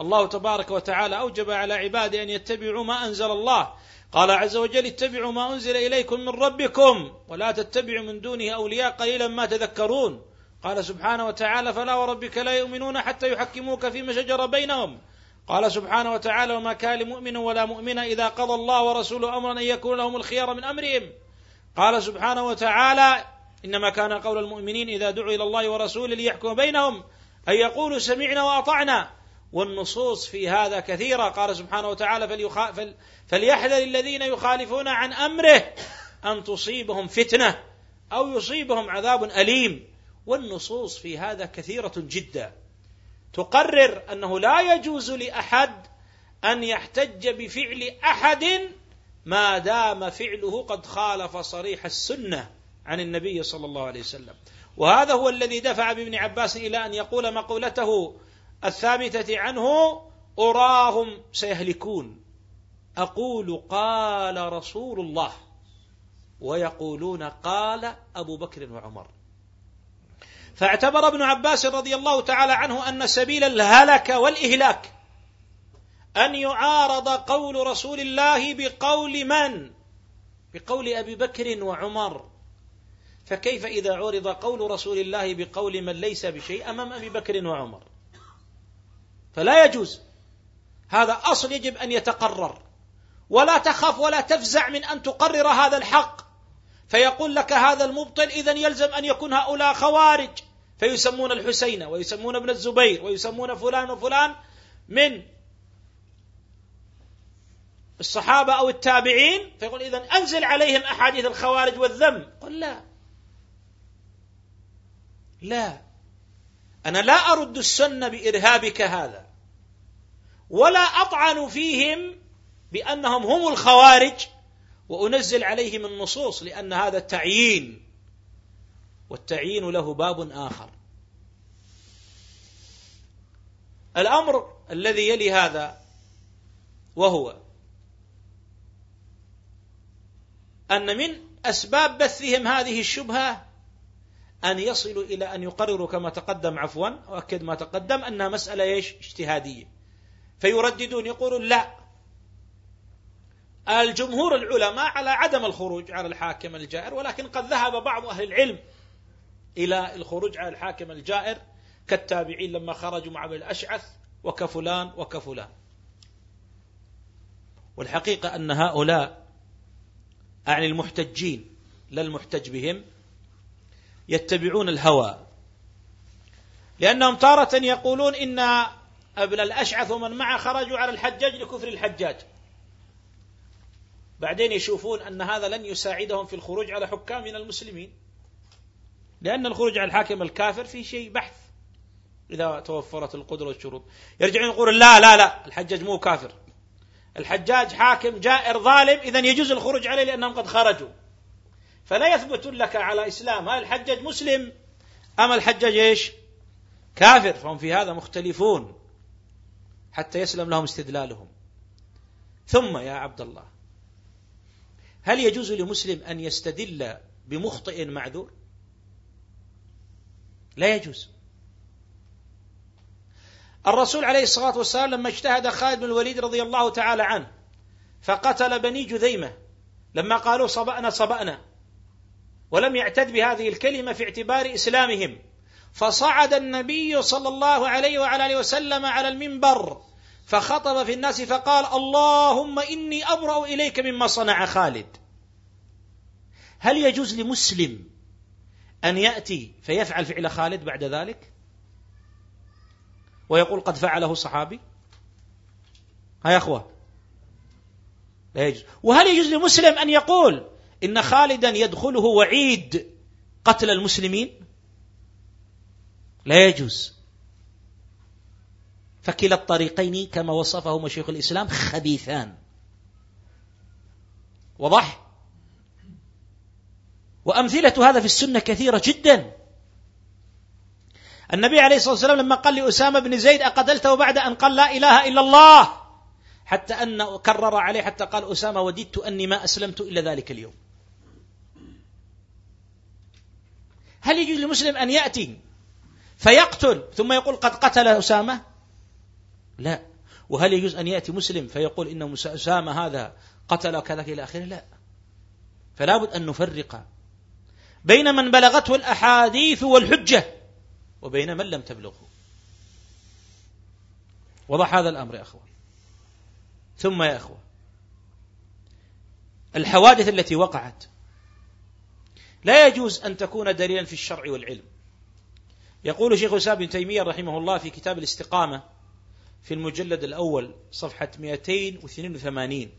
الله تبارك وتعالى أوجب على عباده أن يتبعوا ما أنزل الله. قال عز وجل اتبعوا ما أنزل إليكم من ربكم ولا تتبعوا من دونه أولياء قليلا ما تذكرون. قال سبحانه وتعالى فلا وربك لا يؤمنون حتى يحكموك فيما شجر بينهم. قال سبحانه وتعالى وما كان لمؤمن ولا مؤمنة إذا قضى الله ورسوله أمرا أن يكون لهم الخيار من أمرهم. قال سبحانه وتعالى إنما كان قول المؤمنين إذا دعوا إلى الله ورسوله ليحكم بينهم أن يقولوا سمعنا وأطعنا. والنصوص في هذا كثيرة. قال سبحانه وتعالى فليخ... فل... فليحذر الذين يخالفون عن أمره أن تصيبهم فتنة أو يصيبهم عذاب أليم. والنصوص في هذا كثيرة جدا. تقرر أنه لا يجوز لأحد أن يحتج بفعل أحد ما دام فعله قد خالف صريح السنة عن النبي صلى الله عليه وسلم. وهذا هو الذي دفع بابن عباس إلى أن يقول مقولته الثابتة عنه أراهم سيهلكون. أقول قال رسول الله ويقولون قال أبو بكر وعمر. فاعتبر ابن عباس رضي الله تعالى عنه أن سبيل الهلك والإهلاك أن يعارض قول رسول الله بقول من؟ بقول أبي بكر وعمر. فكيف إذا عرض قول رسول الله بقول من ليس بشيء أمام أبي بكر وعمر؟ فلا يجوز. هذا أصل يجب أن يتقرر. ولا تخف ولا تفزع من أن تقرر هذا الحق. فيقول لك هذا المبطل إذا يلزم أن يكون هؤلاء خوارج. فيسمون الحسين ويسمون ابن الزبير ويسمون فلان وفلان من الصحابة أو التابعين. فيقول إذا أنزل عليهم أحاديث الخوارج والذم. قل لا. لا. أنا لا أرد السنة بإرهابك هذا ولا أطعن فيهم بأنهم هم الخوارج وأنزل عليهم النصوص لأن هذا تعيين والتعيين له باب آخر. الأمر الذي يلي هذا وهو أن من أسباب بثهم هذه الشبهة أن يصلوا إلى أن يقرروا كما تقدم عفوا أؤكد ما تقدم أنها مسألة إيش؟ اجتهادية. فيرددون يقولون لا. الجمهور العلماء على عدم الخروج على الحاكم الجائر ولكن قد ذهب بعض أهل العلم إلى الخروج على الحاكم الجائر كالتابعين لما خرجوا مع ابن الأشعث وكفلان وكفلان. والحقيقة أن هؤلاء أعني المحتجين لا المحتج بهم يتبعون الهوى. لأنهم تارة يقولون إن أبن الأشعث ومن معه خرجوا على الحجاج لكفر الحجاج. بعدين يشوفون أن هذا لن يساعدهم في الخروج على حكام من المسلمين. لأن الخروج على الحاكم الكافر في شيء بحث. إذا توفرت القدرة والشروط. يرجعون يقولون لا لا لا الحجاج مو كافر. الحجاج حاكم جائر ظالم إذا يجوز الخروج عليه لأنهم قد خرجوا. فلا يثبتون لك على إسلام. هل الحجاج مسلم؟ أم الحجاج إيش؟ كافر. فهم في هذا مختلفون حتى يسلم لهم استدلالهم. ثم يا عبد الله هل يجوز لمسلم أن يستدل بمخطئ معذور؟ لا يجوز. الرسول عليه الصلاة والسلام لما اجتهد خالد بن الوليد رضي الله تعالى عنه فقتل بني جذيمة. لما قالوا صبأنا صبأنا. ولم يعتد بهذه الكلمة في اعتبار إسلامهم. فصعد النبي صلى الله عليه وعلى آله وسلم على المنبر فخطب في الناس فقال اللهم إني أبرأ إليك مما صنع خالد. هل يجوز لمسلم أن يأتي فيفعل فعل خالد بعد ذلك؟ ويقول قد فعله صحابي. ها يا أخوة لا يجوز. وهل يجوز لمسلم أن يقول إن خالدا يدخله وعيد قتل المسلمين؟ لا يجوز. فكلا الطريقين كما وصفهما شيخ الإسلام خبيثان. وضح وأمثلة هذا في السنة كثيرة جدا. النبي عليه الصلاة والسلام لما قال لأسامة بن زيد أقتلته بعد أن قال لا إله إلا الله؟ حتى أن كرر عليه حتى قال أسامة وددت أني ما أسلمت إلا ذلك اليوم. هل يجوز للمسلم أن يأتي فيقتل ثم يقول قد قتل أسامة؟ لا. وهل يجوز أن يأتي مسلم فيقول إن أسامة هذا قتل كذا إلى آخره؟ لا. فلا بد أن نفرق بين من بلغته الأحاديث والحجة وبين من لم تبلغه. وضح هذا الأمر يا أخوة ثم يا أخوة الحوادث التي وقعت لا يجوز أن تكون دليلا في الشرع والعلم. يقول شيخ الإسلام ابن تيمية رحمه الله في كتاب الاستقامة في المجلد الأول صفحة 282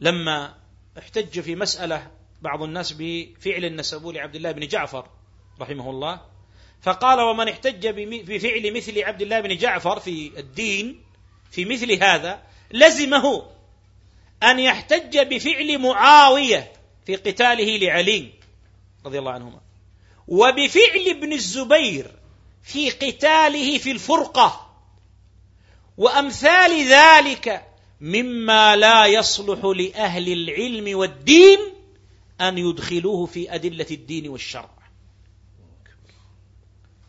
لما احتج في مسألة بعض الناس بفعل نسبوه لعبد الله بن جعفر رحمه الله فقال ومن احتج بفعل مثل عبد الله بن جعفر في الدين في مثل هذا لزمه أن يحتج بفعل معاوية في قتاله لعلي رضي الله عنهما. وبفعل ابن الزبير في قتاله في الفرقة. وأمثال ذلك مما لا يصلح لأهل العلم والدين أن يدخلوه في أدلة الدين والشرع.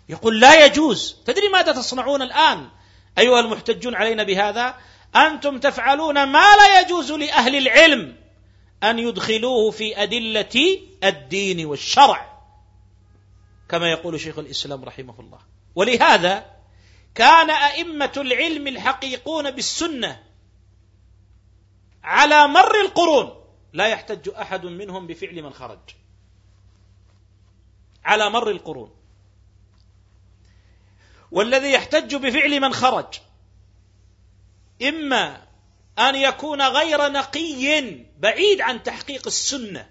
يقول لا يجوز. تدري ماذا تصنعون الآن أيها المحتجون علينا بهذا؟ أنتم تفعلون ما لا يجوز لأهل العلم أن يدخلوه في أدلة الدين والشرع كما يقول شيخ الإسلام رحمه الله. ولهذا كان أئمة العلم الحقيقون بالسنة على مر القرون لا يحتج أحد منهم بفعل من خرج. على مر القرون. والذي يحتج بفعل من خرج إما أن يكون غير نقي بعيد عن تحقيق السنة.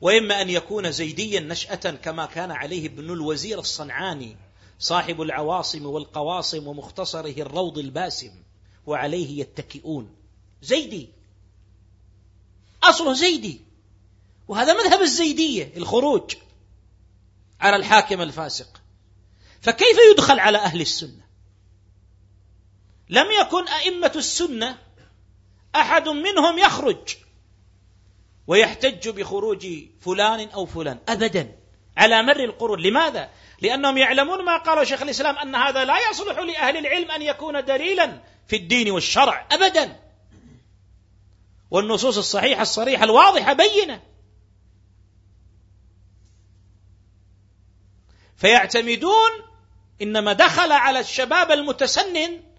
وإما أن يكون زيديا نشأة كما كان عليه ابن الوزير الصنعاني صاحب العواصم والقواصم ومختصره الروض الباسم وعليه يتكئون. زيدي. أصله زيدي. وهذا مذهب الزيدية الخروج على الحاكم الفاسق. فكيف يدخل على أهل السنة؟ لم يكن أئمة السنة أحد منهم يخرج ويحتج بخروج فلان أو فلان ابدا على مر القرون. لماذا؟ لأنهم يعلمون ما قال شيخ الإسلام أن هذا لا يصلح لأهل العلم أن يكون دليلا في الدين والشرع ابدا. والنصوص الصحيحة الصريحة الواضحة بينة. فيعتمدون إنما دخل على الشباب المتسنن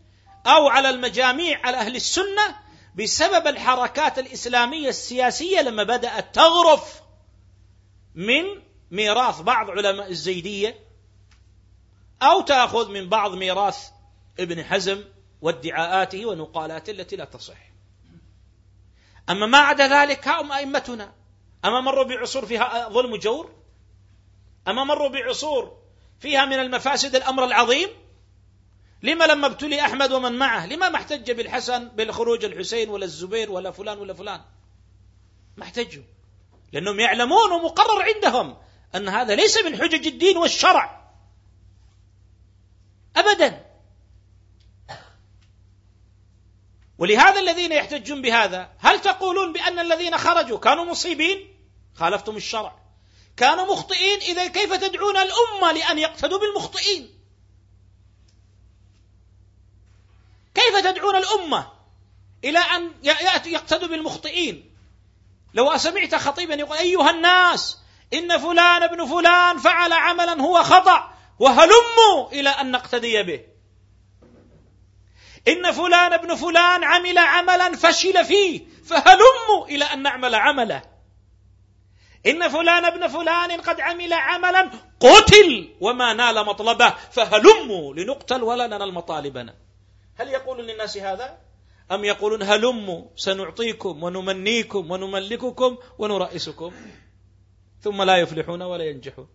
أو على المجاميع على أهل السنة بسبب الحركات الإسلامية السياسية لما بدأت تغرف من ميراث بعض علماء الزيدية أو تأخذ من بعض ميراث ابن حزم وادعاءاته ونقالاته التي لا تصح. أما ما عدا ذلك هم أئمتنا. أما مروا بعصور فيها ظلم وجور؟ أما مروا بعصور فيها من المفاسد الأمر العظيم؟ لما لما ابتلي أحمد ومن معه؟ لما ما احتج بالحسن بالخروج الحسين ولا الزبير ولا فلان ولا فلان؟ ما احتجوا. لأنهم يعلمون ومقرر عندهم أن هذا ليس من حجج الدين والشرع. أبدا. ولهذا الذين يحتجون بهذا هل تقولون بأن الذين خرجوا كانوا مصيبين؟ خالفتم الشرع. كانوا مخطئين إذا كيف تدعون الأمة لأن يقتدوا بالمخطئين؟ كيف تدعون الأمة إلى أن يقتدوا بالمخطئين؟ لو سمعت خطيبا يقول أيها الناس إن فلان ابن فلان فعل عملا هو خطأ وهلموا إلى أن نقتدي به. إن فلان ابن فلان عمل عملا فشل فيه فهلموا إلى أن نعمل عمله. إن فلان ابن فلان قد عمل عملا قتل وما نال مطلبه فهلموا لنقتل ولا ننال مطالبنا. هل يقول للناس هذا؟ أم يقولون هلموا سنعطيكم ونمنيكم ونملككم ونرئسكم ثم لا يفلحون ولا ينجحون.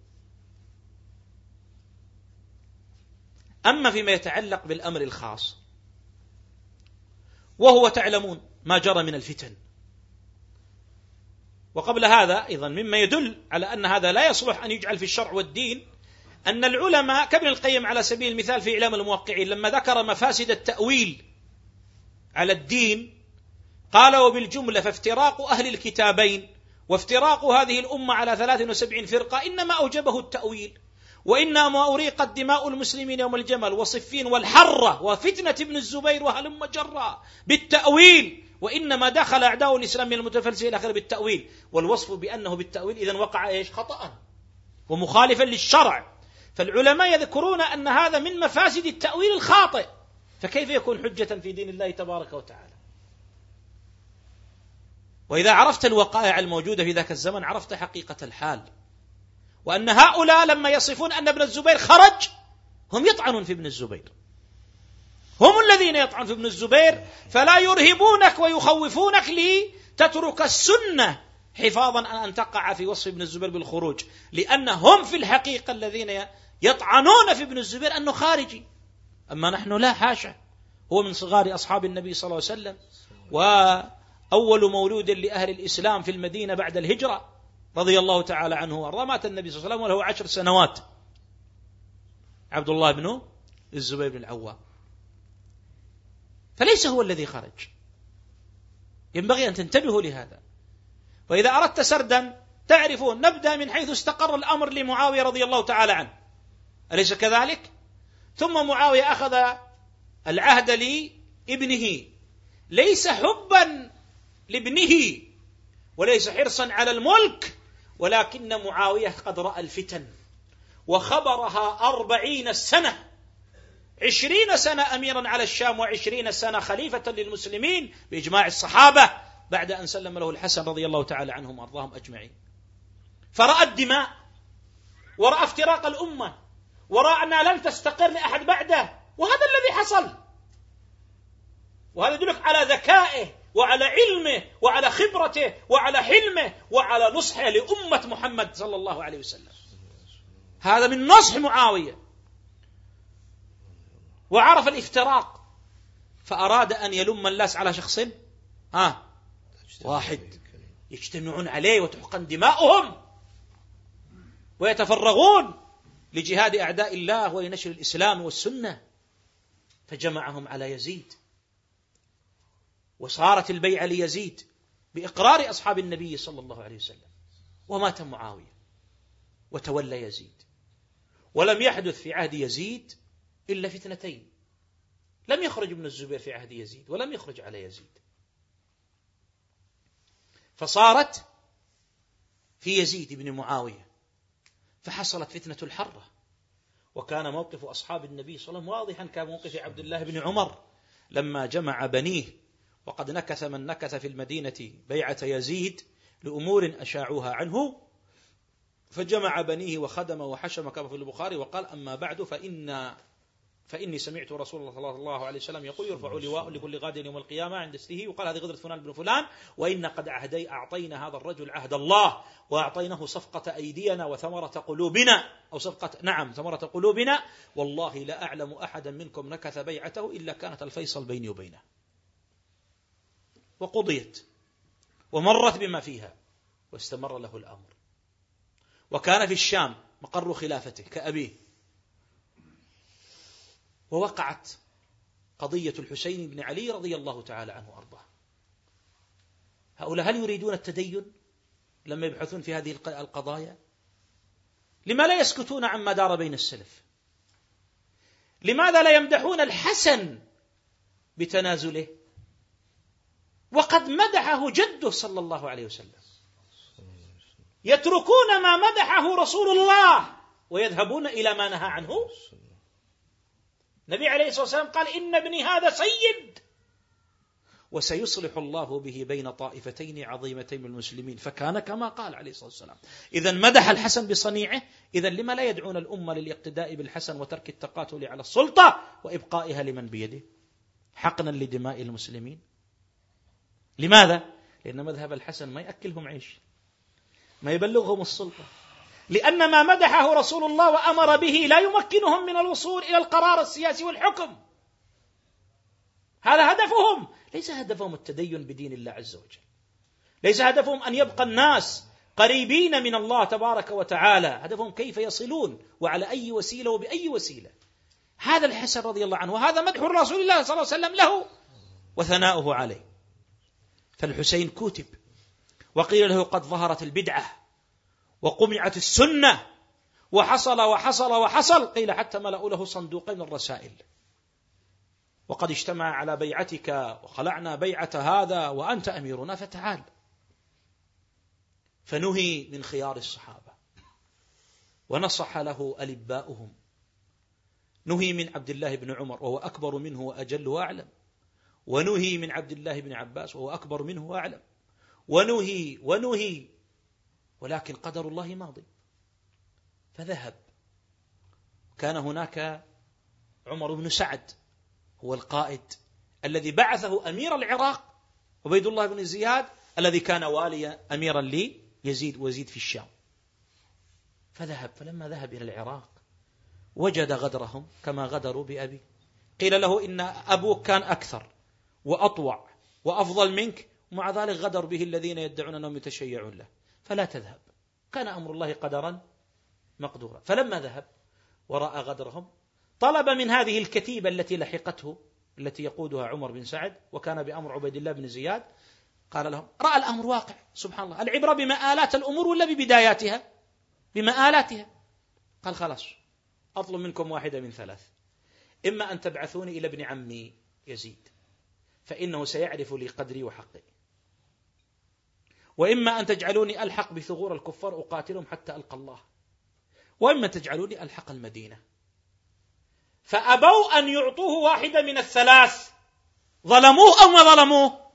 أما فيما يتعلق بالأمر الخاص وهو تعلمون ما جرى من الفتن. وقبل هذا أيضا مما يدل على أن هذا لا يصلح أن يجعل في الشرع والدين أن العلماء كابن القيم على سبيل المثال في إعلام الموقعين لما ذكر مفاسد التأويل على الدين قال وبالجملة فافتراق أهل الكتابين وافتراق هذه الأمة على 73 فرقة إنما أوجبه التأويل وإنما أريقت دماء المسلمين يوم الجمل وصفين والحرة وفتنة ابن الزبير وهلم جرا بالتأويل وإنما دخل أعداء الإسلام من المتفلسفين إلى آخره بالتأويل والوصف بأنه بالتأويل إذا وقع إيش؟ خطأ ومخالفا للشرع. فالعلماء يذكرون أن هذا من مفاسد التأويل الخاطئ. فكيف يكون حجة في دين الله تبارك وتعالى؟ وإذا عرفت الوقائع الموجودة في ذاك الزمن عرفت حقيقة الحال. وأن هؤلاء لما يصفون أن ابن الزبير خرج هم يطعنون في ابن الزبير. هم الذين يطعنون في ابن الزبير فلا يرهبونك ويخوفونك لتترك السنة حفاظا عن أن تقع في وصف ابن الزبير بالخروج لأن هم في الحقيقة الذين يطعنون في ابن الزبير أنه خارجي. أما نحن لا حاشا هو من صغار أصحاب النبي صلى الله عليه وسلم وأول مولود لأهل الإسلام في المدينة بعد الهجرة رضي الله تعالى عنه وأرضاه مات النبي صلى الله عليه وسلم وله عشر سنوات. عبد الله بن الزبير بن العوام. فليس هو الذي خرج. ينبغي أن تنتبهوا لهذا. وإذا أردت سردا تعرفون نبدأ من حيث استقر الأمر لمعاوية رضي الله تعالى عنه. أليس كذلك؟ ثم معاوية أخذ العهد لابنه. ليس حبا لابنه وليس حرصا على الملك ولكن معاوية قد رأى الفتن وخبرها أربعين سنة. عشرين سنة أميرا على الشام وعشرين سنة خليفة للمسلمين بإجماع الصحابة. بعد أن سلم له الحسن رضي الله تعالى عنهم وأرضاهم أجمعين. فرأى الدماء ورأى افتراق الأمة ورأى أنها لن تستقر لأحد بعده وهذا الذي حصل. وهذا يدلك على ذكائه وعلى علمه وعلى خبرته وعلى حلمه وعلى نصحه لأمة محمد صلى الله عليه وسلم. هذا من نصح معاوية. وعرف الافتراق فأراد أن يلم الناس على شخص ها واحد يجتمعون عليه وتحقن دماؤهم ويتفرغون لجهاد أعداء الله ولنشر الإسلام والسنة. فجمعهم على يزيد وصارت البيعة ليزيد بإقرار أصحاب النبي صلى الله عليه وسلم. ومات معاوية وتولى يزيد. ولم يحدث في عهد يزيد إلا فتنتين. لم يخرج ابن الزبير في عهد يزيد ولم يخرج على يزيد. فصارت في يزيد بن معاوية فحصلت فتنة الحرة. وكان موقف أصحاب النبي صلى الله عليه وسلم واضحا كموقف عبد الله بن عمر. لما جمع بنيه وقد نكث من نكث في المدينة بيعة يزيد لأمور أشاعوها عنه فجمع بنيه وخدم وحشم كما في البخاري وقال أما بعد فإن فإني سمعت رسول الله صلى الله عليه وسلم يقول يرفع لواء لكل غاد يوم القيامة عند استه وقال هذه غدرة فلان بن فلان وإن قد عهدي أعطينا هذا الرجل عهد الله وأعطيناه صفقة أيدينا وثمرة قلوبنا أو صفقة نعم ثمرة قلوبنا. والله لا أعلم أحدا منكم نكث بيعته إلا كانت الفيصل بيني وبينه. وقضيت ومرت بما فيها واستمر له الأمر. وكان في الشام مقر خلافته كأبيه. ووقعت قضية الحسين بن علي رضي الله تعالى عنه وأرضاه. هؤلاء هل يريدون التدين لما يبحثون في هذه القضايا؟ لما لا يسكتون عما دار بين السلف؟ لماذا لا يمدحون الحسن بتنازله؟ وقد مدحه جده صلى الله عليه وسلم. يتركون ما مدحه رسول الله ويذهبون إلى ما نهى عنه النبي عليه الصلاة والسلام قال إن ابني هذا سيد. وسيصلح الله به بين طائفتين عظيمتين من المسلمين. فكان كما قال عليه الصلاة والسلام. اذا مدح الحسن بصنيعه. اذا لما لا يدعون الأمة للاقتداء بالحسن وترك التقاتل على السلطة وإبقائها لمن بيده. حقنا لدماء المسلمين. لماذا؟ لأن مذهب الحسن ما يأكلهم عيش. ما يبلغهم السلطة. لأن ما مدحه رسول الله وأمر به لا يمكنهم من الوصول إلى القرار السياسي والحكم. هذا هدفهم. ليس هدفهم التدين بدين الله عز وجل. ليس هدفهم أن يبقى الناس قريبين من الله تبارك وتعالى. هدفهم كيف يصلون وعلى أي وسيلة وبأي وسيلة. هذا الحسن رضي الله عنه وهذا مدح رسول الله صلى الله عليه وسلم له وثناؤه عليه. فالحسين كتب وقيل له قد ظهرت البدعة. وقمعت السنة وحصل وحصل وحصل. قيل حتى ملأوا له صندوقين الرسائل. وقد اجتمع على بيعتك وخلعنا بيعة هذا وأنت أميرنا فتعال. فنهي من خيار الصحابة. ونصح له ألباؤهم. نهي من عبد الله بن عمر وهو أكبر منه وأجل وأعلم. ونهي من عبد الله بن عباس وهو أكبر منه وأعلم. ونهي ونهي ولكن قدر الله ماضي. فذهب. كان هناك عمر بن سعد هو القائد الذي بعثه أمير العراق عبيد الله بن زياد الذي كان واليا أميرا ليزيد وزيد في الشام. فذهب. فلما ذهب إلى العراق وجد غدرهم كما غدروا بأبي. قيل له إن أبوك كان أكثر وأطوع وأفضل منك. ومع ذلك غدر به الذين يدعون انهم يتشيعون له. فلا تذهب. كان أمر الله قدرا مقدورا. فلما ذهب ورأى غدرهم طلب من هذه الكتيبة التي لحقته التي يقودها عمر بن سعد وكان بأمر عبيد الله بن زياد قال لهم رأى الأمر واقع سبحان الله. العبرة بمآلات الأمور ولا ببداياتها؟ بمآلاتها. قال خلاص أطلب منكم واحدة من ثلاث. إما أن تبعثوني إلى ابن عمي يزيد فإنه سيعرف لي قدري وحقي. وإما أن تجعلوني ألحق بثغور الكفار أقاتلهم حتى ألقى الله. وإما تجعلوني ألحق المدينة. فأبوا أن يعطوه واحدة من الثلاث. ظلموه أو ما ظلموه؟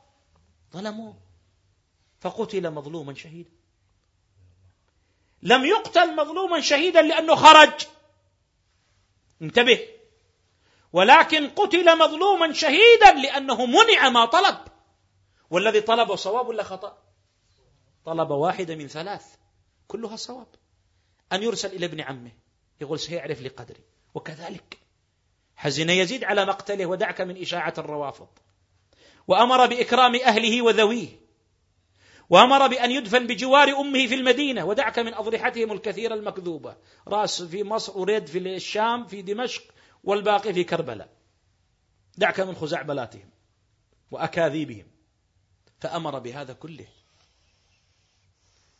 ظلموه. فقتل مظلوما شهيدا. لم يقتل مظلوما شهيدا لأنه خرج. انتبه. ولكن قتل مظلوما شهيدا لأنه منع ما طلب. والذي طلبه صواب ولا خطأ؟ طلب واحدة من ثلاث كلها صواب. أن يرسل إلى ابن عمه يقول سيعرف لقدري وكذلك حزن يزيد على مقتله ودعك من إشاعة الروافض. وأمر بإكرام أهله وذويه. وأمر بأن يدفن بجوار أمه في المدينة ودعك من أضرحتهم الكثيرة المكذوبة. رأس في مصر وريد في الشام في دمشق والباقي في كربلاء. دعك من خزعبلاتهم وأكاذيبهم. فأمر بهذا كله.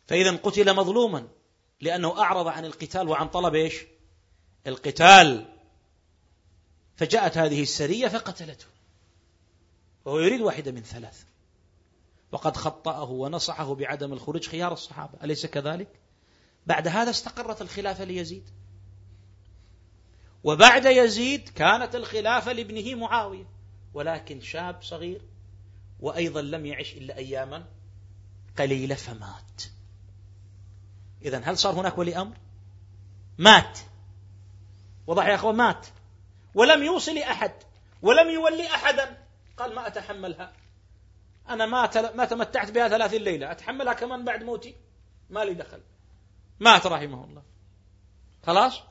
فإذا قتل مظلوما لأنه أعرض عن القتال وعن طلب إيش؟ القتال. فجاءت هذه السرية فقتلته. وهو يريد واحدة من ثلاث. وقد خطأه ونصحه بعدم الخروج خيار الصحابة. أليس كذلك؟ بعد هذا استقرت الخلافة ليزيد. وبعد يزيد كانت الخلافة لابنه معاوية. ولكن شاب صغير وأيضا لم يعش إلا أياما قليلة فمات. إذا هل صار هناك ولي أمر؟ مات. وضح يا أخوان مات. ولم يوصل أحد. ولم يولي أحدا. قال ما أتحملها. أنا ما ما تمتعت بها ثلاثين ليلة. أتحملها كمان بعد موتي؟ ما لي دخل. مات رحمه الله. خلاص؟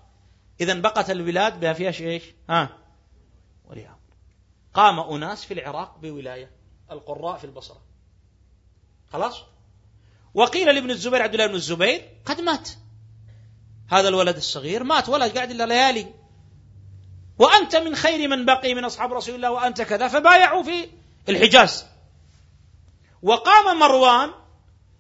إذا بقت البلاد بها فيها إيش؟ ها؟ ولي أمر. قام أناس في العراق بولاية. القراء في البصرة. خلاص؟ وقيل لابن الزبير عبد الله بن الزبير قد مات. هذا الولد الصغير مات ولا قاعد إلا ليالي. وأنت من خير من بقي من أصحاب رسول الله وأنت كذا فبايعوا في الحجاز. وقام مروان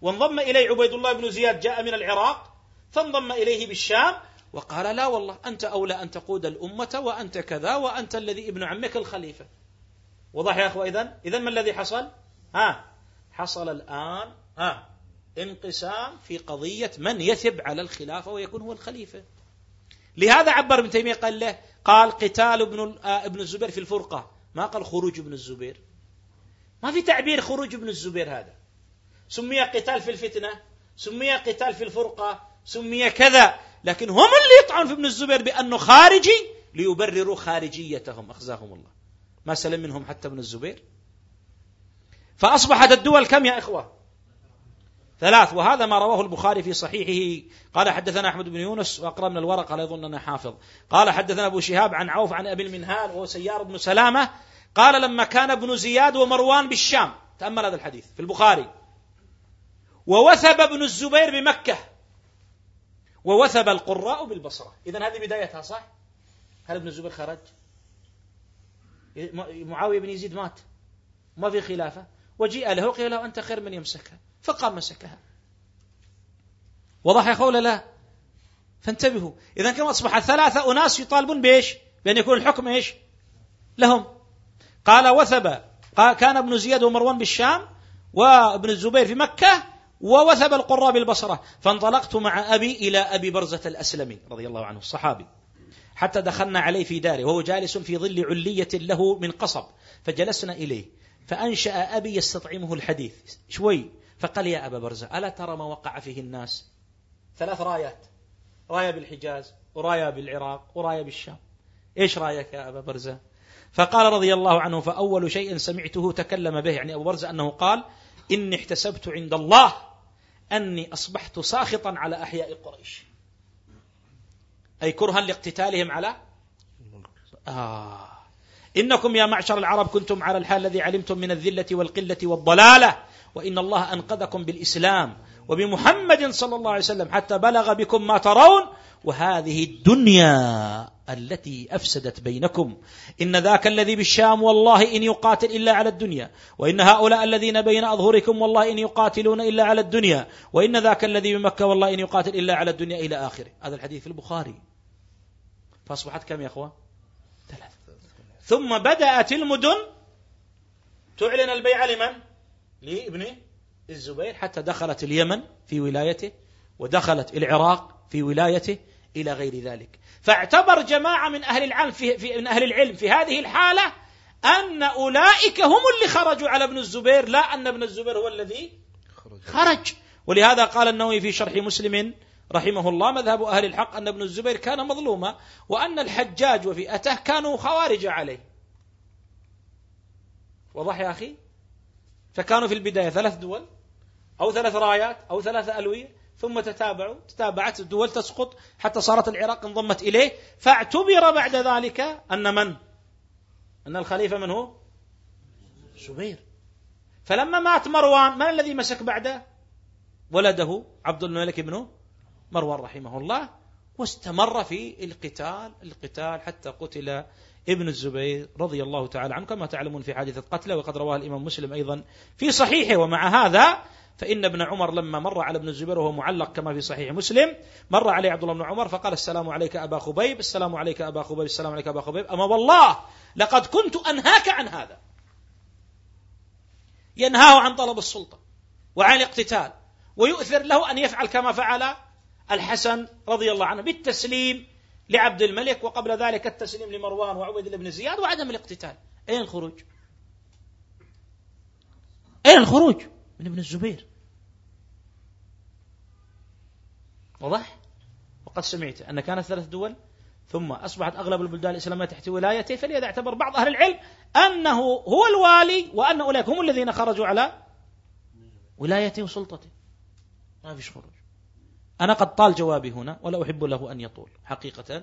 وانضم إليه عبيد الله بن زياد جاء من العراق فانضم إليه بالشام وقال لا والله أنت أولى أن تقود الأمة وأنت كذا وأنت الذي ابن عمك الخليفة. وضح يا أخوة إذن إذن ما الذي حصل؟ ها حصل الآن ها. انقسام في قضية من يثب على الخلافة ويكون هو الخليفة. لهذا عبر ابن تيمية قال له قال قتال ابن آه، ابن الزبير في الفرقة. ما قال خروج ابن الزبير. ما في تعبير خروج ابن الزبير هذا. سمي قتال في الفتنة سمي قتال في الفرقة سمي كذا. لكن هم اللي يطعن في ابن الزبير بأنه خارجي ليبرروا خارجيتهم. أخزاهم الله. ما سلم منهم حتى ابن الزبير. فأصبحت الدول كم يا إخوة؟ ثلاث وهذا ما رواه البخاري في صحيحه. قال حدثنا أحمد بن يونس وأقرأ من الورق لا يظن أنه حافظ. قال حدثنا أبو شهاب عن عوف عن أبي المنهال وهو سيار بن سلامة. قال لما كان ابن زياد ومروان بالشام تأمل هذا الحديث في البخاري. ووثب ابن الزبير بمكة. ووثب القراء بالبصرة. إذا هذه بدايتها صح؟ هل ابن الزبير خرج؟ معاوية بن يزيد مات. ما في خلافة. وجيء له قيل له أنت خير من يمسكها. فقام مسكها وضح يا لا؟ فانتبهوا. إذا كما أصبح ثلاثة أناس يطالبون بإيش؟ بأن يكون الحكم إيش؟ لهم. قال وثب قال كان ابن زياد ومروان بالشام وابن الزبير في مكة ووثب القراء بالبصرة. فانطلقت مع أبي إلى أبي برزة الأسلمي رضي الله عنه الصحابي. حتى دخلنا عليه في داره وهو جالس في ظل علية له من قصب. فجلسنا إليه فأنشأ أبي يستطعمه الحديث. شوي. فقال يا أبا برزة ألا ترى ما وقع فيه الناس؟ ثلاث رايات راية بالحجاز وراية بالعراق وراية بالشام. إيش رأيك يا أبا برزة؟ فقال رضي الله عنه فأول شيء سمعته تكلم به يعني أبو برزة أنه قال إني احتسبت عند الله أني أصبحت ساخطا على أحياء قريش. أي كرها لاقتتالهم على آه. إنكم يا معشر العرب كنتم على الحال الذي علمتم من الذلة والقلة والضلالة. وإن الله أنقذكم بالإسلام وبمحمد صلى الله عليه وسلم حتى بلغ بكم ما ترون. وهذه الدنيا التي أفسدت بينكم. إن ذاك الذي بالشام والله إن يقاتل إلا على الدنيا. وإن هؤلاء الذين بين أظهركم والله إن يقاتلون إلا على الدنيا. وإن ذاك الذي بمكة والله إن يقاتل إلا على الدنيا إلى آخره. هذا الحديث في البخاري. فأصبحت كم يا أخوة ثلاث. ثم بدأت المدن. تعلن البيع لمن؟ لابن الزبير حتى دخلت اليمن في ولايته ودخلت العراق في ولايته إلى غير ذلك. فاعتبر جماعة من أهل العلم في, في من أهل العلم في هذه الحالة أن أولئك هم اللي خرجوا على ابن الزبير لا أن ابن الزبير هو الذي خرج. ولهذا قال النووي في شرح مسلم رحمه الله مذهب أهل الحق أن ابن الزبير كان مظلوما وأن الحجاج وفئته كانوا خوارج عليه. وضح يا أخي؟ فكانوا في البداية ثلاث دول أو ثلاث رايات أو ثلاث ألوية ثم تتابعوا تتابعت الدول تسقط حتى صارت العراق انضمت إليه فاعتبر بعد ذلك أن من؟ أن الخليفة من هو؟ زبير. فلما مات مروان من الذي مسك بعده؟ ولده عبد الملك بن مروان رحمه الله. واستمر في القتال القتال حتى قتل ابن الزبير رضي الله تعالى عنه. كما تعلمون في حادثة قتله وقد رواه الإمام مسلم أيضا في صحيحه. ومع هذا فإن ابن عمر لما مر على ابن الزبير وهو معلق كما في صحيح مسلم مر عليه عبد الله بن عمر فقال السلام عليك أبا خبيب السلام عليك أبا خبيب السلام عليك أبا خبيب. أما والله لقد كنت أنهاك عن هذا. ينهاه عن طلب السلطة وعن الاقتتال ويؤثر له أن يفعل كما فعل الحسن رضي الله عنه بالتسليم لعبد الملك وقبل ذلك التسليم لمروان وعبيد بن زياد وعدم الاقتتال. أين الخروج؟ أين الخروج؟ من ابن الزبير. واضح؟ وقد سمعت أن كانت ثلاث دول ثم أصبحت أغلب البلدان الإسلامية تحت ولايته فلذا اعتبر بعض أهل العلم أنه هو الوالي وأن أولئك هم الذين خرجوا على ولايته وسلطته. ما فيش خروج. أنا قد طال جوابي هنا ولا أحب له أن يطول حقيقة.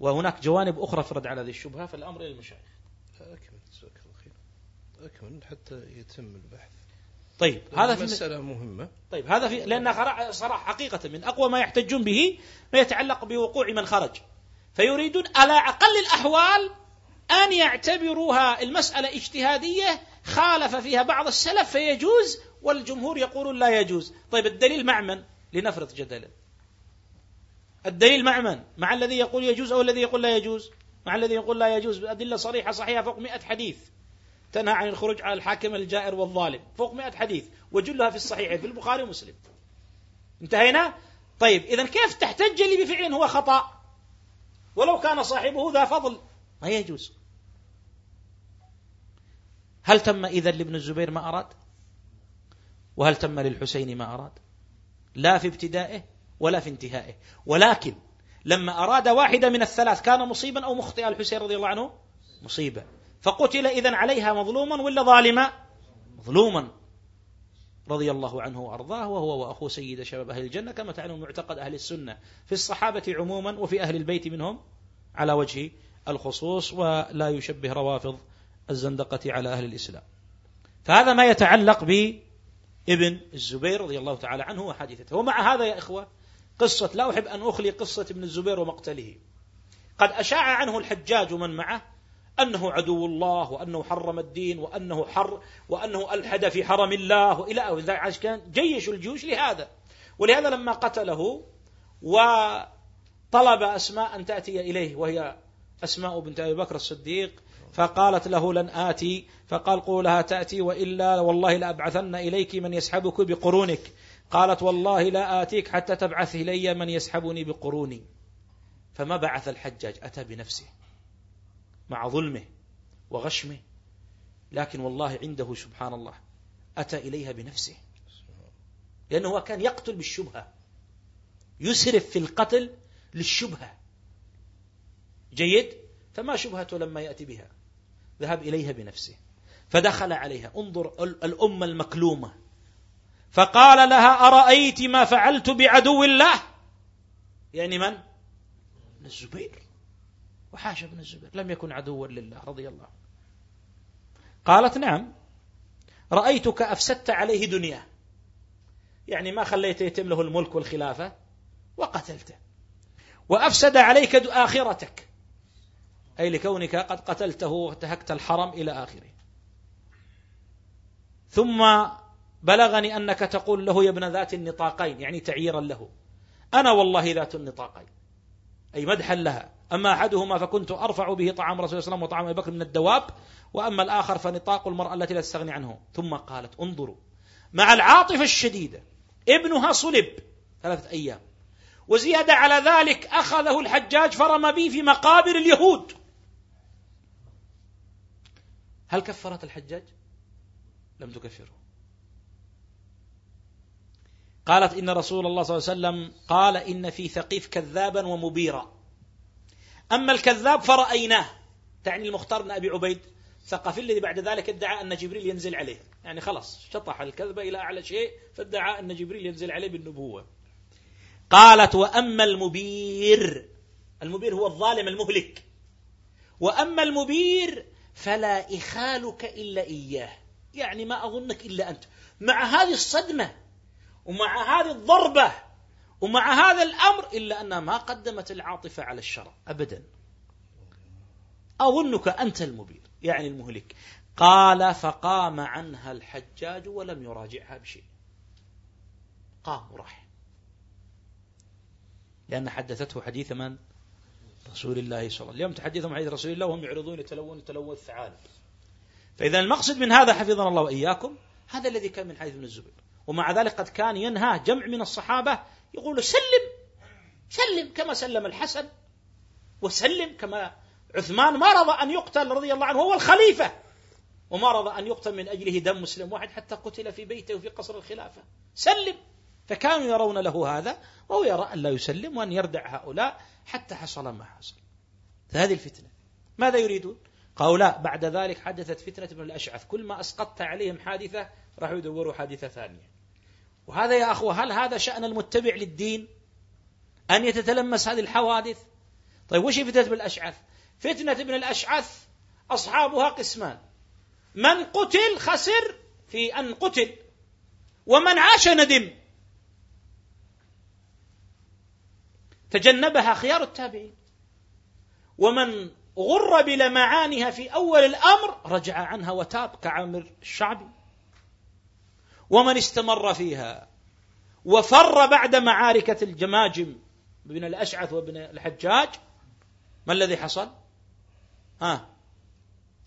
وهناك جوانب أخرى فرد على هذه الشبهة فالأمر إلى المشايخ. أكمل جزاك الله خير. أكمل حتى يتم البحث. طيب هذا في مسألة مهمة. طيب هذا في لأن صراحة حقيقة من أقوى ما يحتجون به ما يتعلق بوقوع من خرج. فيريدون على أقل الأحوال أن يعتبروها المسألة اجتهادية خالف فيها بعض السلف فيجوز والجمهور يقولون لا يجوز. طيب الدليل مع من؟ لنفرض جدلا. الدليل مع من؟ مع الذي يقول يجوز أو الذي يقول لا يجوز؟ مع الذي يقول لا يجوز. أدلة صريحة صحيحة فوق مئة حديث. تنهى عن الخروج على الحاكم الجائر والظالم. فوق مئة حديث. وجلها في الصحيحين في البخاري ومسلم. انتهينا؟ طيب إذا كيف تحتج لي بفعل هو خطأ؟ ولو كان صاحبه ذا فضل. ما يجوز. هل تم إذا لابن الزبير ما أراد؟ وهل تم للحسين ما أراد؟ لا في ابتدائه ولا في انتهائه. ولكن لما أراد واحدة من الثلاث كان مصيبا أو مخطئا. الحسين رضي الله عنه مصيبة. فقتل إذن عليها مظلوما ولا ظالما مظلوما. رضي الله عنه وأرضاه وهو وأخو سيد شباب أهل الجنة. كما تعلم معتقد أهل السنة في الصحابة عموما وفي أهل البيت منهم على وجه الخصوص ولا يشبه روافض الزندقة على أهل الإسلام. فهذا ما يتعلق بابن الزبير رضي الله تعالى عنه وحادثته ومع هذا يا إخوة قصة لا أحب أن أخلي قصة ابن الزبير ومقتله. قد أشاع عنه الحجاج ومن معه أنه عدو الله وأنه حرم الدين وأنه حر وأنه ألحد في حرم الله وإلى آخره كان جيش الجيوش لهذا. ولهذا لما قتله وطلب أسماء أن تأتي إليه وهي أسماء بنت أبي بكر الصديق فقالت له لن آتي. فقال قولها تأتي وإلا والله لأبعثن إليك من يسحبك بقرونك. قالت والله لا آتيك حتى تبعث إلي من يسحبني بقروني. فما بعث الحجاج؟ أتى بنفسه مع ظلمه وغشمه. لكن والله عنده سبحان الله أتى إليها بنفسه. لأنه كان يقتل بالشبهة يسرف في القتل للشبهة. جيد؟ فما شبهته لما يأتي بها. ذهب إليها بنفسه. فدخل عليها. انظر الأمة المكلومة. فقال لها أرأيت ما فعلت بعدو الله؟ يعني من؟ الزبير. وحاشا ابن الزبير. لم يكن عدوا لله رضي الله قالت نعم. رأيتك أفسدت عليه دنياه. يعني ما خليته يتم له الملك والخلافة وقتلته. وأفسد عليك آخرتك. أي لكونك قد قتلته وانتهكت الحرم إلى آخره. ثم بلغني أنك تقول له يا ابن ذات النطاقين يعني تعييرا له. أنا والله ذات النطاقين. أي مدحا لها. أما أحدهما فكنت أرفع به طعام رسول الله صلى الله عليه وسلم وطعام أبي بكر من الدواب وأما الآخر فنطاق المرأة التي لا تستغني عنه. ثم قالت انظروا مع العاطفة الشديدة ابنها صلب ثلاثة أيام وزيادة على ذلك أخذه الحجاج فرم به في مقابر اليهود. هل كفرت الحجاج؟ لم تكفره. قالت إن رسول الله صلى الله عليه وسلم قال إن في ثقيف كذابا ومبيرا. أما الكذاب فرأيناه. تعني المختار بن أبي عبيد ثقفي الذي بعد ذلك ادعى أن جبريل ينزل عليه. يعني خلاص شطح الكذبة إلى أعلى شيء فادعى أن جبريل ينزل عليه بالنبوة. قالت وأما المبير المبير هو الظالم المهلك. وأما المبير فلا إخالك إلا إياه. يعني ما أظنك إلا أنت. مع هذه الصدمة ومع هذه الضربة ومع هذا الأمر إلا أنها ما قدمت العاطفة على الشرع. أبدا. أظنك أنت المبير يعني المهلك. قال فقام عنها الحجاج ولم يراجعها بشيء. قام وراح. لأن حدثته حديث من؟ رسول الله صلى الله عليه وسلم. اليوم تحدثهم حديث رسول الله وهم يعرضون يتلون تلون الثعالب فإذا المقصد من هذا حفظنا الله وإياكم هذا الذي كان من حديث ابن الزبير. ومع ذلك قد كان ينهى جمع من الصحابة يقول سلم سلم كما سلم الحسن وسلم كما عثمان. ما رضى أن يقتل رضي الله عنه هو الخليفة. وما رضى أن يقتل من أجله دم مسلم واحد حتى قتل في بيته وفي قصر الخلافة. سلم. فكانوا يرون له هذا وهو يرى أن لا يسلم وأن يردع هؤلاء حتى حصل ما حصل. فهذه الفتنة. ماذا يريدون؟ قالوا لا بعد ذلك حدثت فتنة ابن الأشعث. كل ما أسقطت عليهم حادثة راحوا يدوروا حادثة ثانية. وهذا يا أخوة هل هذا شأن المتبع للدين؟ أن يتتلمس هذه الحوادث؟ طيب وش فتنة ابن الأشعث؟ فتنة ابن الأشعث أصحابها قسمان. من قتل خسر في أن قتل ومن عاش ندم. تجنبها خيار التابعين. ومن غر بلمعانها في أول الأمر رجع عنها وتاب كعامر الشعبي. ومن استمر فيها وفر بعد معاركة الجماجم بن الأشعث وابن الحجاج ما الذي حصل؟ ها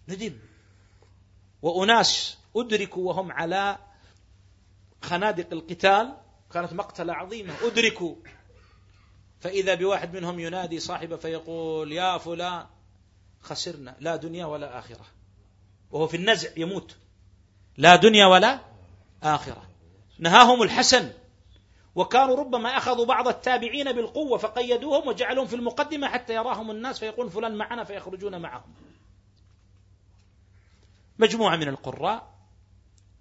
ندم. وأناس أدركوا وهم على خنادق القتال كانت مقتلة عظيمة أدركوا فإذا بواحد منهم ينادي صاحبه فيقول يا فلان خسرنا لا دنيا ولا آخرة. وهو في النزع يموت. لا دنيا ولا آخرة. نهاهم الحسن. وكانوا ربما أخذوا بعض التابعين بالقوة فقيدوهم وجعلوهم في المقدمة حتى يراهم الناس فيقول فلان معنا فيخرجون معهم. مجموعة من القراء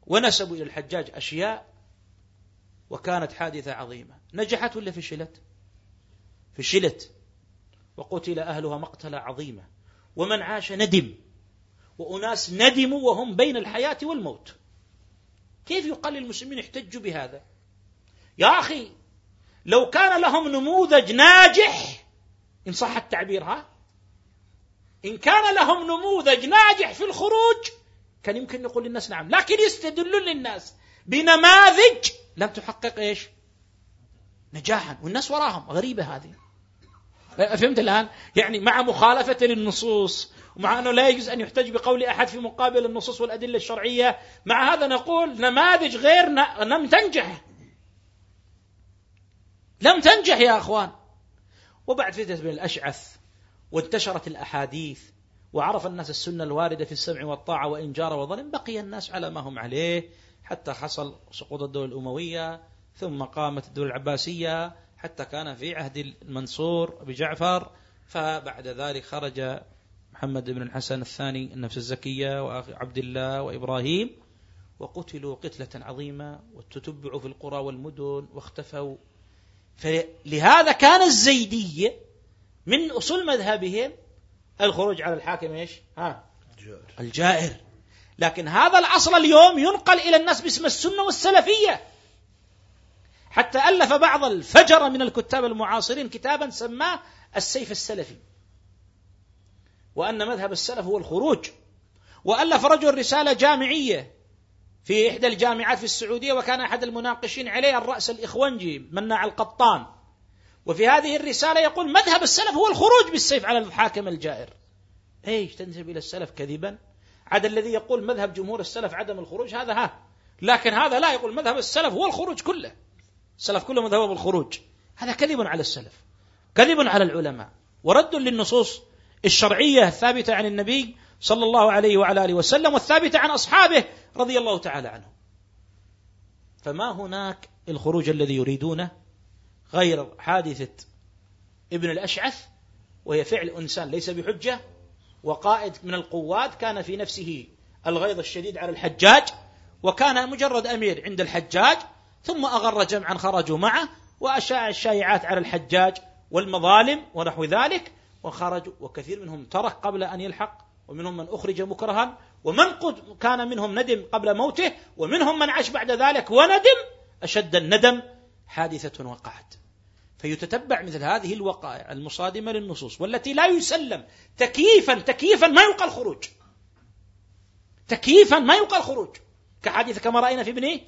ونسبوا إلى الحجاج أشياء وكانت حادثة عظيمة. نجحت ولا فشلت؟ فشلت وقتل أهلها مقتلة عظيمة. ومن عاش ندم وأناس ندموا وهم بين الحياة والموت. كيف يقال للمسلمين احتجوا بهذا؟ يا أخي لو كان لهم نموذج ناجح إن صح التعبير ها إن كان لهم نموذج ناجح في الخروج كان يمكن نقول للناس نعم. لكن يستدلون للناس بنماذج لم تحقق إيش؟ نجاحا. والناس وراهم غريبة هذه. فهمت الآن يعني مع مخالفة للنصوص ومع أنه لا يجوز أن يحتج بقول أحد في مقابل النصوص والأدلة الشرعية مع هذا نقول نماذج غير. لم تنجح لم تنجح يا أخوان وبعد فتنة بن الأشعث وانتشرت الأحاديث وعرف الناس السنة الواردة في السمع والطاعة وإن جار وظلم بقي الناس على ما هم عليه حتى حصل سقوط الدولة الأموية ثم قامت الدولة العباسية حتى كان في عهد المنصور بجعفر فبعد ذلك خرج محمد بن الحسن الثاني النفس الزكية وعبد الله وإبراهيم وقتلوا قتلة عظيمة وتتبعوا في القرى والمدن واختفوا فلهذا كان الزيدية من أصول مذهبهم الخروج على الحاكم إيش؟ ها الجائر. الجائر لكن هذا الأصل اليوم ينقل إلى الناس باسم السنة والسلفية حتى ألف بعض الفجر من الكتاب المعاصرين كتابا سماه السيف السلفي. وأن مذهب السلف هو الخروج. وألف رجل رسالة جامعية في إحدى الجامعات في السعودية وكان أحد المناقشين عليه الرأس الإخوانجي مناع القطان وفي هذه الرسالة يقول مذهب السلف هو الخروج بالسيف على الحاكم الجائر. إيش تنسب إلى السلف كذبا؟ عاد الذي يقول مذهب جمهور السلف عدم الخروج هذا ها. لكن هذا لا يقول مذهب السلف هو الخروج كله. السلف كله مذهب بالخروج. هذا كذب على السلف. كذب على العلماء. ورد للنصوص الشرعية الثابتة عن النبي صلى الله عليه وعلى آله وسلم والثابتة عن أصحابه رضي الله تعالى عنهم. فما هناك الخروج الذي يريدونه غير حادثة ابن الأشعث وهي فعل إنسان ليس بحجة وقائد من القوات كان في نفسه الغيظ الشديد على الحجاج وكان مجرد أمير عند الحجاج ثم أغر جمعا خرجوا معه وأشاع الشائعات على الحجاج والمظالم ونحو ذلك وخرجوا وكثير منهم ترك قبل أن يلحق ومنهم من أخرج مكرها ومن قد كان منهم ندم قبل موته ومنهم من عاش بعد ذلك وندم أشد الندم حادثة وقعت. فيتتبع مثل هذه الوقائع المصادمة للنصوص والتي لا يسلم تكييفا تكييفا ما يلقى الخروج. تكييفا ما يلقى الخروج. كحادثة كما رأينا في ابن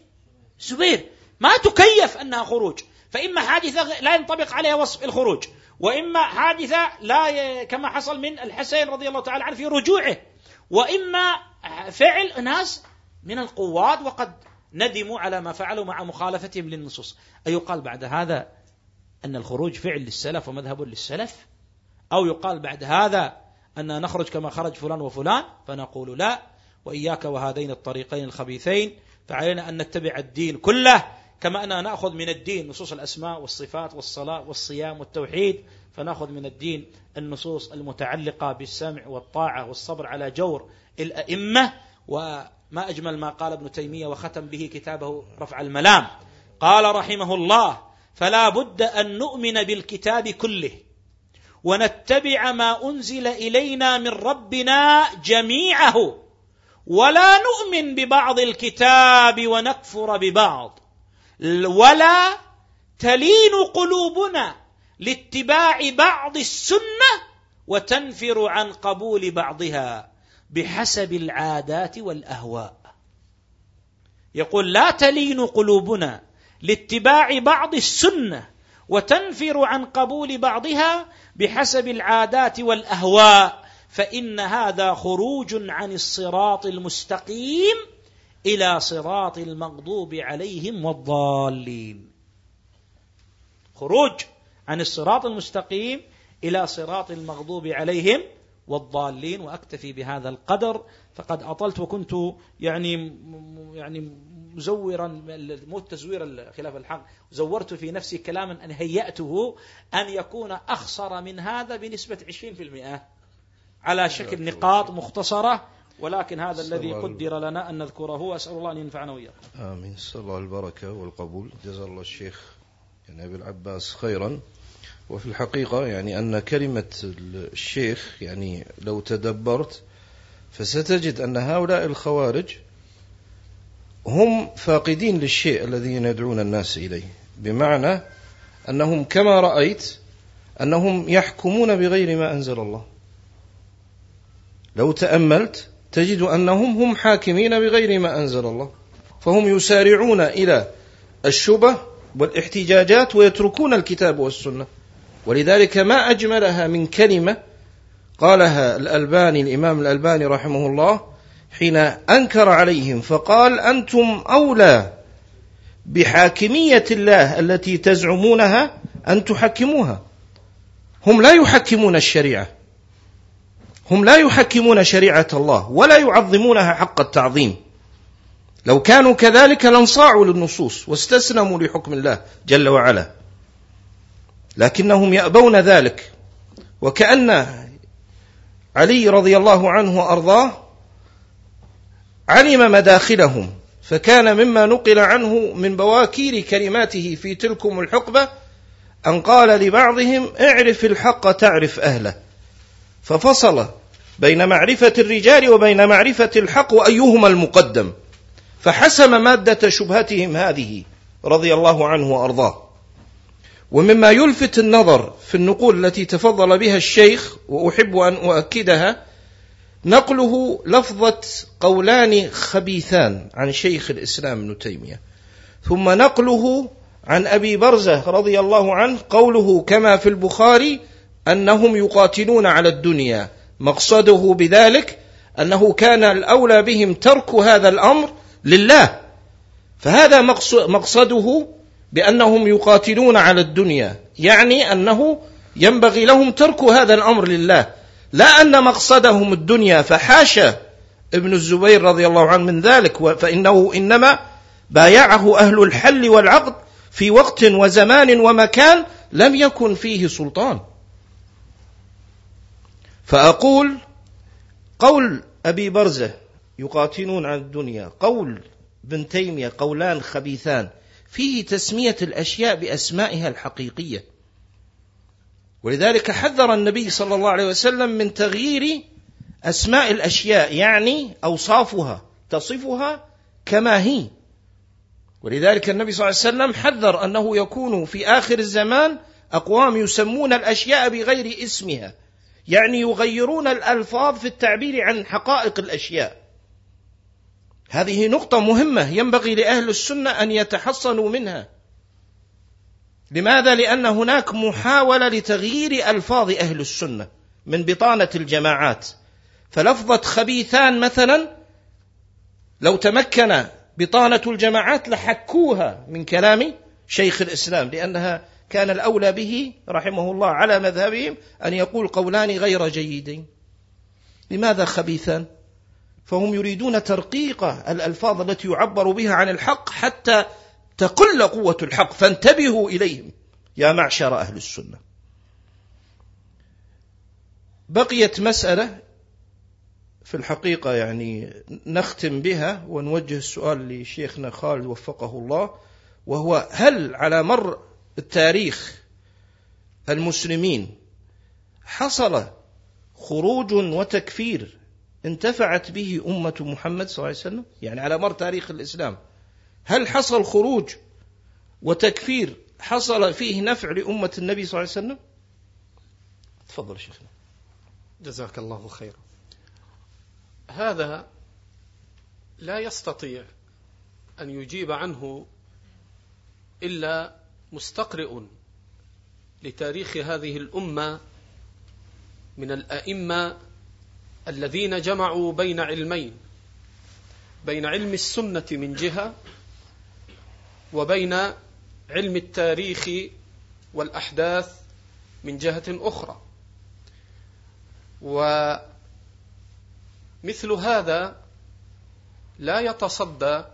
زبير ما تكيف أنها خروج. فإما حادثة لا ينطبق عليها وصف الخروج وإما حادثة لا. كما حصل من الحسين رضي الله تعالى عنه في رجوعه وإما فعل ناس من القوات وقد ندموا على ما فعلوا مع مخالفتهم للنصوص. أيقال بعد هذا أن الخروج فعل للسلف ومذهب للسلف؟ أو يقال بعد هذا أن نخرج كما خرج فلان وفلان؟ فنقول لا. وإياك وهذين الطريقين الخبيثين فعلينا أن نتبع الدين كله كما أننا نأخذ من الدين نصوص الأسماء والصفات والصلاة والصيام والتوحيد فنأخذ من الدين النصوص المتعلقة بالسمع والطاعة والصبر على جور الأئمة وما أجمل ما قال ابن تيمية وختم به كتابه رفع الملام. قال رحمه الله فلا بد أن نؤمن بالكتاب كله ونتبع ما أنزل إلينا من ربنا جميعه ولا نؤمن ببعض الكتاب ونكفر ببعض. ولا تلين قلوبنا لاتباع بعض السنة وتنفر عن قبول بعضها بحسب العادات والأهواء. يقول لا تلين قلوبنا لاتباع بعض السنة وتنفر عن قبول بعضها بحسب العادات والأهواء فإن هذا خروج عن الصراط المستقيم إلى صراط المغضوب عليهم والضالين. خروج عن الصراط المستقيم إلى صراط المغضوب عليهم والضالين وأكتفي بهذا القدر. فقد أطلت وكنت يعني يعني مزورا مو تزوير خلاف الحق. زورت في نفسي كلاما أن هيأته أن يكون اخصر من هذا بنسبة 20% على شكل نقاط مختصرة. ولكن هذا الذي قدر لنا أن نذكره وأسأل الله أن ينفعنا وإياكم. آمين، نسال الله البركة والقبول، جزا الله الشيخ يعني أبي العباس خيرا. وفي الحقيقة يعني أن كلمة الشيخ يعني لو تدبرت فستجد أن هؤلاء الخوارج هم فاقدين للشيء الذي يدعون الناس إليه بمعنى أنهم كما رأيت أنهم يحكمون بغير ما أنزل الله لو تأملت تجد أنهم هم حاكمين بغير ما أنزل الله. فهم يسارعون إلى الشبه والاحتجاجات ويتركون الكتاب والسنة. ولذلك ما أجملها من كلمة قالها الألباني الإمام الألباني رحمه الله حين أنكر عليهم فقال أنتم أولى بحاكمية الله التي تزعمونها أن تحكموها. هم لا يحكمون الشريعة. هم لا يحكمون شريعة الله ولا يعظمونها حق التعظيم. لو كانوا كذلك لانصاعوا للنصوص واستسلموا لحكم الله جل وعلا. لكنهم يأبون ذلك. وكأن علي رضي الله عنه وأرضاه علم مداخلهم فكان مما نقل عنه من بواكير كلماته في تلكم الحقبة أن قال لبعضهم اعرف الحق تعرف أهله. ففصل بين معرفة الرجال وبين معرفة الحق وأيهما المقدم. فحسم مادة شبهتهم هذه رضي الله عنه وأرضاه. ومما يلفت النظر في النقول التي تفضل بها الشيخ وأحب أن أؤكدها نقله لفظة قولان خبيثان عن شيخ الإسلام ابن تيمية. ثم نقله عن أبي برزة رضي الله عنه قوله كما في البخاري أنهم يقاتلون على الدنيا. مقصده بذلك أنه كان الأولى بهم ترك هذا الأمر لله. فهذا مقصده بأنهم يقاتلون على الدنيا. يعني أنه ينبغي لهم ترك هذا الأمر لله. لا أن مقصدهم الدنيا فحاشا ابن الزبير رضي الله عنه من ذلك فإنه إنما بايعه أهل الحل والعقد في وقت وزمان ومكان لم يكن فيه سلطان. فأقول قول أبي برزة يقاتلون على الدنيا قول ابن تيمية قولان خبيثان فيه تسمية الأشياء بأسمائها الحقيقية. ولذلك حذر النبي صلى الله عليه وسلم من تغيير أسماء الأشياء يعني أوصافها تصفها كما هي. ولذلك النبي صلى الله عليه وسلم حذر أنه يكون في آخر الزمان أقوام يسمون الأشياء بغير اسمها. يعني يغيرون الألفاظ في التعبير عن حقائق الأشياء هذه نقطة مهمة ينبغي لأهل السنة أن يتحصنوا منها. لماذا؟ لأن هناك محاولة لتغيير ألفاظ أهل السنة من بطانة الجماعات. فلفظة خبيثان مثلا لو تمكن بطانة الجماعات لحكوها من كلام شيخ الإسلام لأنها كان الأولى به رحمه الله على مذهبهم أن يقول قولان غير جيدين. لماذا خبيثان؟ فهم يريدون ترقيق الألفاظ التي يعبر بها عن الحق حتى تقل قوة الحق فانتبهوا إليهم يا معشر أهل السنة بقيت مسألة في الحقيقة يعني نختم بها ونوجه السؤال لشيخنا خالد وفقه الله وهو هل على مر التاريخ المسلمين حصل خروج وتكفير انتفعت به أمة محمد صلى الله عليه وسلم يعني على مر تاريخ الإسلام. هل حصل خروج وتكفير حصل فيه نفع لأمة النبي صلى الله عليه وسلم؟ تفضل شيخنا. جزاك الله خيرا. هذا لا يستطيع أن يجيب عنه إلا مستقرئ لتاريخ هذه الأمة من الأئمة الذين جمعوا بين علمين بين علم السنة من جهة وبين علم التاريخ والأحداث من جهة أخرى. ومثل هذا لا يتصدى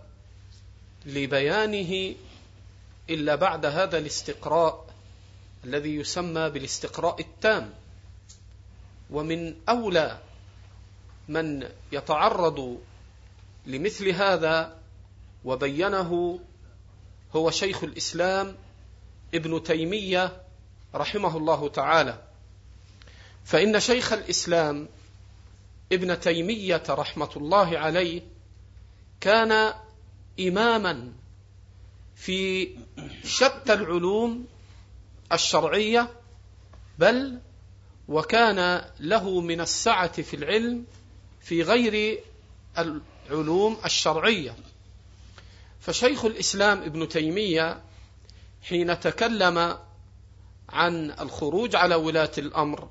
لبيانه إلا بعد هذا الاستقراء الذي يسمى بالاستقراء التام. ومن أولى من يتعرض لمثل هذا وبينه هو شيخ الإسلام ابن تيمية رحمه الله تعالى. فإن شيخ الإسلام ابن تيمية رحمة الله عليه كان إماما في شتى العلوم الشرعية بل وكان له من السعة في العلم في غير العلوم الشرعية. فشيخ الإسلام ابن تيمية حين تكلم عن الخروج على ولاة الأمر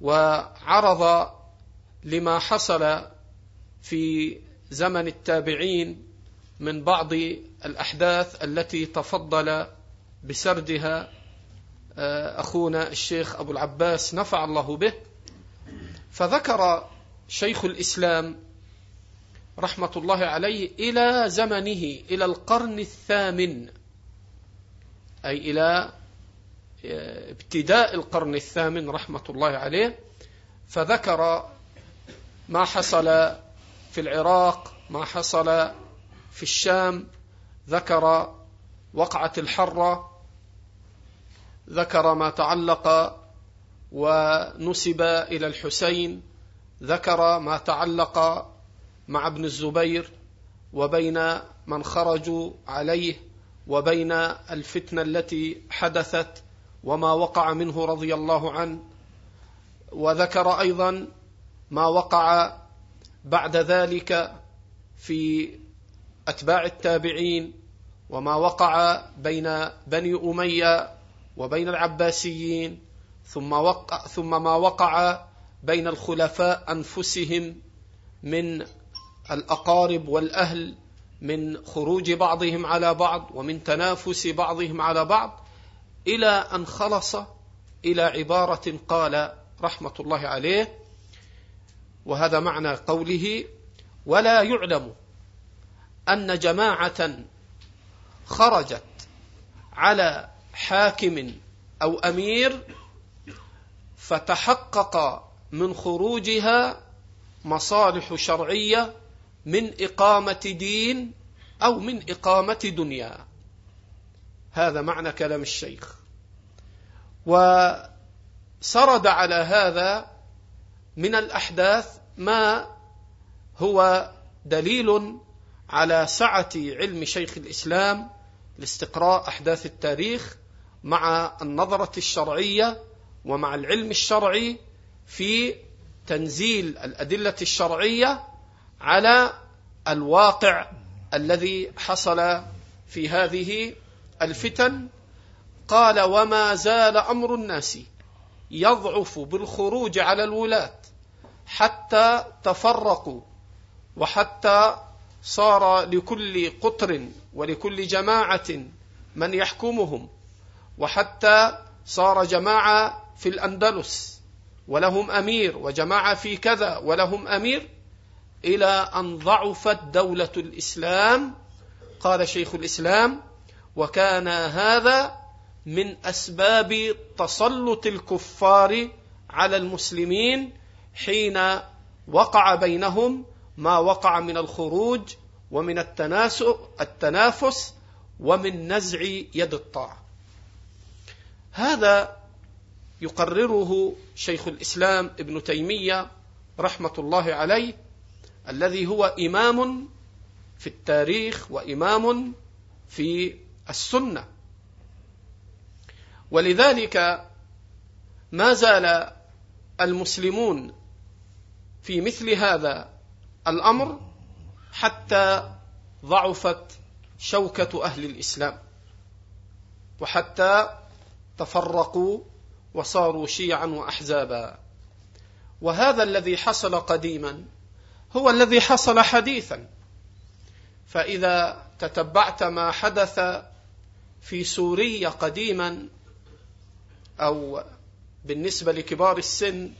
وعرض لما حصل في زمن التابعين من بعض الأحداث التي تفضل بسردها آه، أخونا الشيخ أبو العباس نفع الله به. فذكر شيخ الإسلام رحمة الله عليه إلى زمنه إلى القرن الثامن أي إلى آه، ابتداء القرن الثامن رحمة الله عليه. فذكر ما حصل في العراق ما حصل في الشام ذكر وقعة الحرة ذكر ما تعلق ونسب إلى الحسين ذكر ما تعلق مع ابن الزبير وبين من خرجوا عليه وبين الفتنة التي حدثت وما وقع منه رضي الله عنه. وذكر أيضا ما وقع بعد ذلك في أتباع التابعين وما وقع بين بني أمية وبين العباسيين ثم وقع ثم ما وقع بين الخلفاء أنفسهم من الأقارب والأهل من خروج بعضهم على بعض ومن تنافس بعضهم على بعض إلى أن خلص إلى عبارة قال رحمة الله عليه وهذا معنى قوله ولا يعلم أن جماعة خرجت على حاكم أو أمير فتحقق من خروجها مصالح شرعية من إقامة دين أو من إقامة دنيا. هذا معنى كلام الشيخ. وسرد على هذا من الأحداث ما هو دليل على سعة علم شيخ الإسلام لاستقراء أحداث التاريخ مع النظرة الشرعية ومع العلم الشرعي في تنزيل الأدلة الشرعية على الواقع الذي حصل في هذه الفتن. قال وما زال أمر الناس يضعف بالخروج على الولاة حتى تفرقوا وحتى صار لكل قطر ولكل جماعة من يحكمهم وحتى صار جماعة في الأندلس ولهم أمير وجماعة في كذا ولهم أمير إلى أن ضعفت دولة الإسلام. قال شيخ الإسلام وكان هذا من أسباب تسلط الكفار على المسلمين حين وقع بينهم ما وقع من الخروج ومن التنافس ومن نزع يد الطاعة. هذا يقرره شيخ الإسلام ابن تيمية رحمة الله عليه الذي هو إمام في التاريخ وإمام في السنة. ولذلك ما زال المسلمون في مثل هذا الأمر حتى ضعفت شوكة أهل الإسلام وحتى تفرقوا وصاروا شيعا واحزابا. وهذا الذي حصل قديما هو الذي حصل حديثا. فإذا تتبعت ما حدث في سوريا قديما أو بالنسبة لكبار السن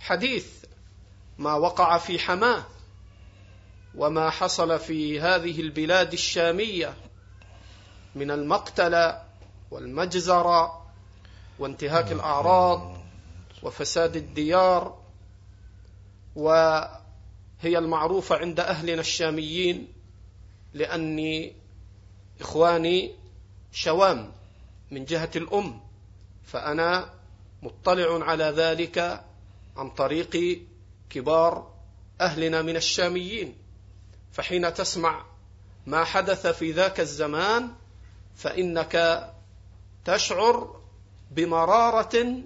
حديث ما وقع في حماة. وما حصل في هذه البلاد الشامية من المقتل والمجزره وانتهاك الأعراض وفساد الديار وهي المعروفة عند أهلنا الشاميين لأني إخواني شوام من جهة الأم فأنا مطلع على ذلك عن طريق كبار أهلنا من الشاميين. فحين تسمع ما حدث في ذاك الزمان فإنك تشعر بمرارة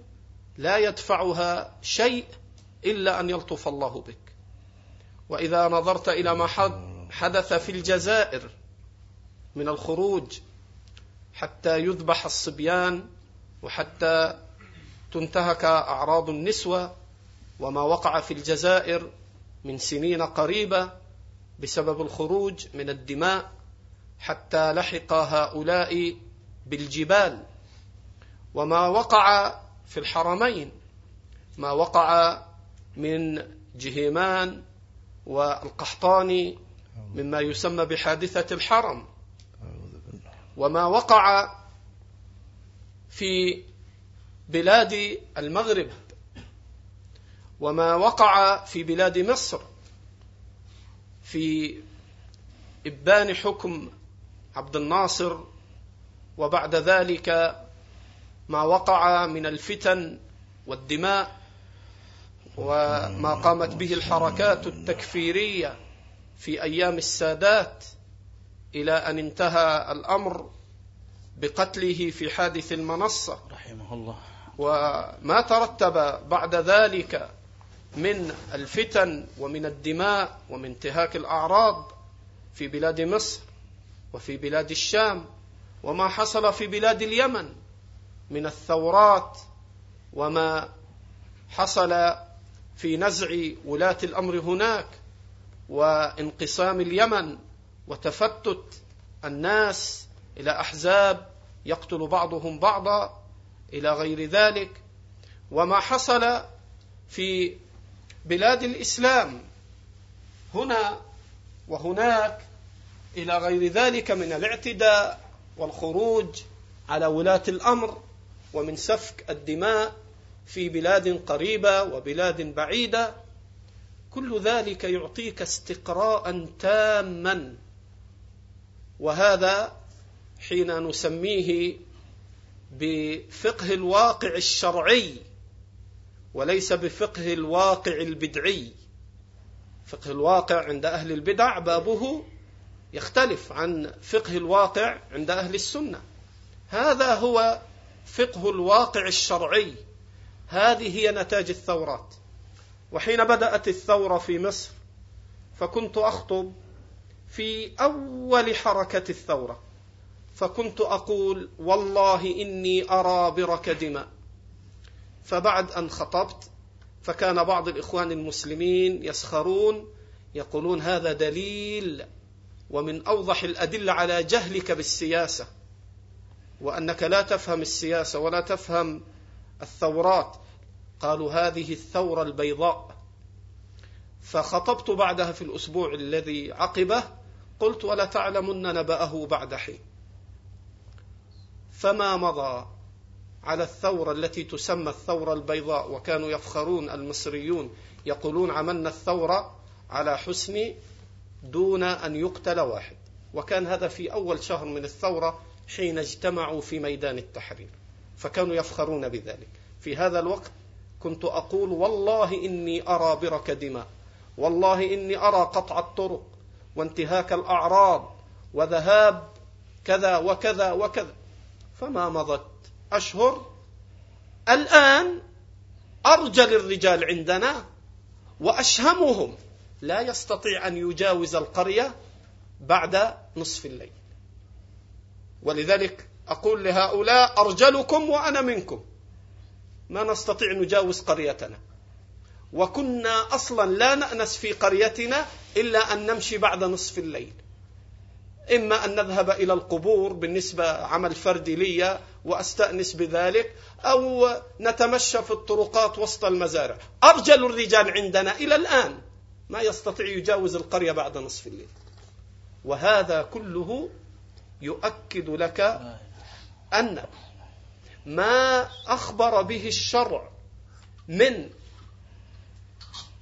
لا يدفعها شيء إلا أن يلطف الله بك. وإذا نظرت إلى ما حدث في الجزائر من الخروج حتى يذبح الصبيان وحتى تنتهك أعراض النسوة وما وقع في الجزائر من سنين قريبة بسبب الخروج من الدماء حتى لحق هؤلاء بالجبال. وما وقع في الحرمين ما وقع من جهيمان والقحطاني مما يسمى بحادثة الحرم. وما وقع في بلاد المغرب. وما وقع في بلاد مصر. في إبان حكم عبد الناصر وبعد ذلك ما وقع من الفتن والدماء وما قامت به الحركات التكفيرية في أيام السادات إلى أن انتهى الأمر بقتله في حادث المنصة. رحمه الله. وما ترتب بعد ذلك من الفتن ومن الدماء ومن انتهاك الأعراض في بلاد مصر وفي بلاد الشام وما حصل في بلاد اليمن من الثورات وما حصل في نزع ولاة الأمر هناك وانقسام اليمن وتفتت الناس إلى أحزاب يقتل بعضهم بعضا إلى غير ذلك وما حصل في بلاد الإسلام. هنا وهناك إلى غير ذلك من الاعتداء والخروج على ولاة الأمر ومن سفك الدماء في بلاد قريبة وبلاد بعيدة. كل ذلك يعطيك استقراء تاما. وهذا حين نسميه بفقه الواقع الشرعي. وليس بفقه الواقع البدعي. فقه الواقع عند أهل البدع بابه يختلف عن فقه الواقع عند أهل السنة. هذا هو فقه الواقع الشرعي. هذه هي نتاج الثورات. وحين بدأت الثورة في مصر فكنت أخطب في أول حركة الثورة. فكنت أقول والله إني أرى برك دماء. فبعد أن خطبت فكان بعض الإخوان المسلمين يسخرون يقولون هذا دليل ومن أوضح الأدلة على جهلك بالسياسة وأنك لا تفهم السياسة ولا تفهم الثورات. قالوا هذه الثورة البيضاء. فخطبت بعدها في الأسبوع الذي عقبه قلت ولا تعلمن نبأه بعد حين. فما مضى؟ على الثورة التي تسمى الثورة البيضاء وكانوا يفخرون المصريون يقولون عملنا الثورة على حسن دون أن يقتل واحد. وكان هذا في أول شهر من الثورة حين اجتمعوا في ميدان التحرير فكانوا يفخرون بذلك. في هذا الوقت كنت أقول والله إني أرى برك دماء والله إني أرى قطع الطرق وانتهاك الأعراض وذهاب كذا وكذا وكذا. فما مضت أشهر. الآن أرجل الرجال عندنا وأشهمهم لا يستطيع أن يجاوز القرية بعد نصف الليل. ولذلك أقول لهؤلاء أرجلكم وأنا منكم. ما نستطيع نجاوز قريتنا. وكنا أصلا لا نأنس في قريتنا إلا أن نمشي بعد نصف الليل. إما أن نذهب إلى القبور بالنسبة عمل فردي لي وأستأنس بذلك أو نتمشى في الطرقات وسط المزارع. أرجل الرجال عندنا إلى الآن ما يستطيع يجاوز القرية بعد نصف الليل. وهذا كله يؤكد لك أن ما أخبر به الشرع من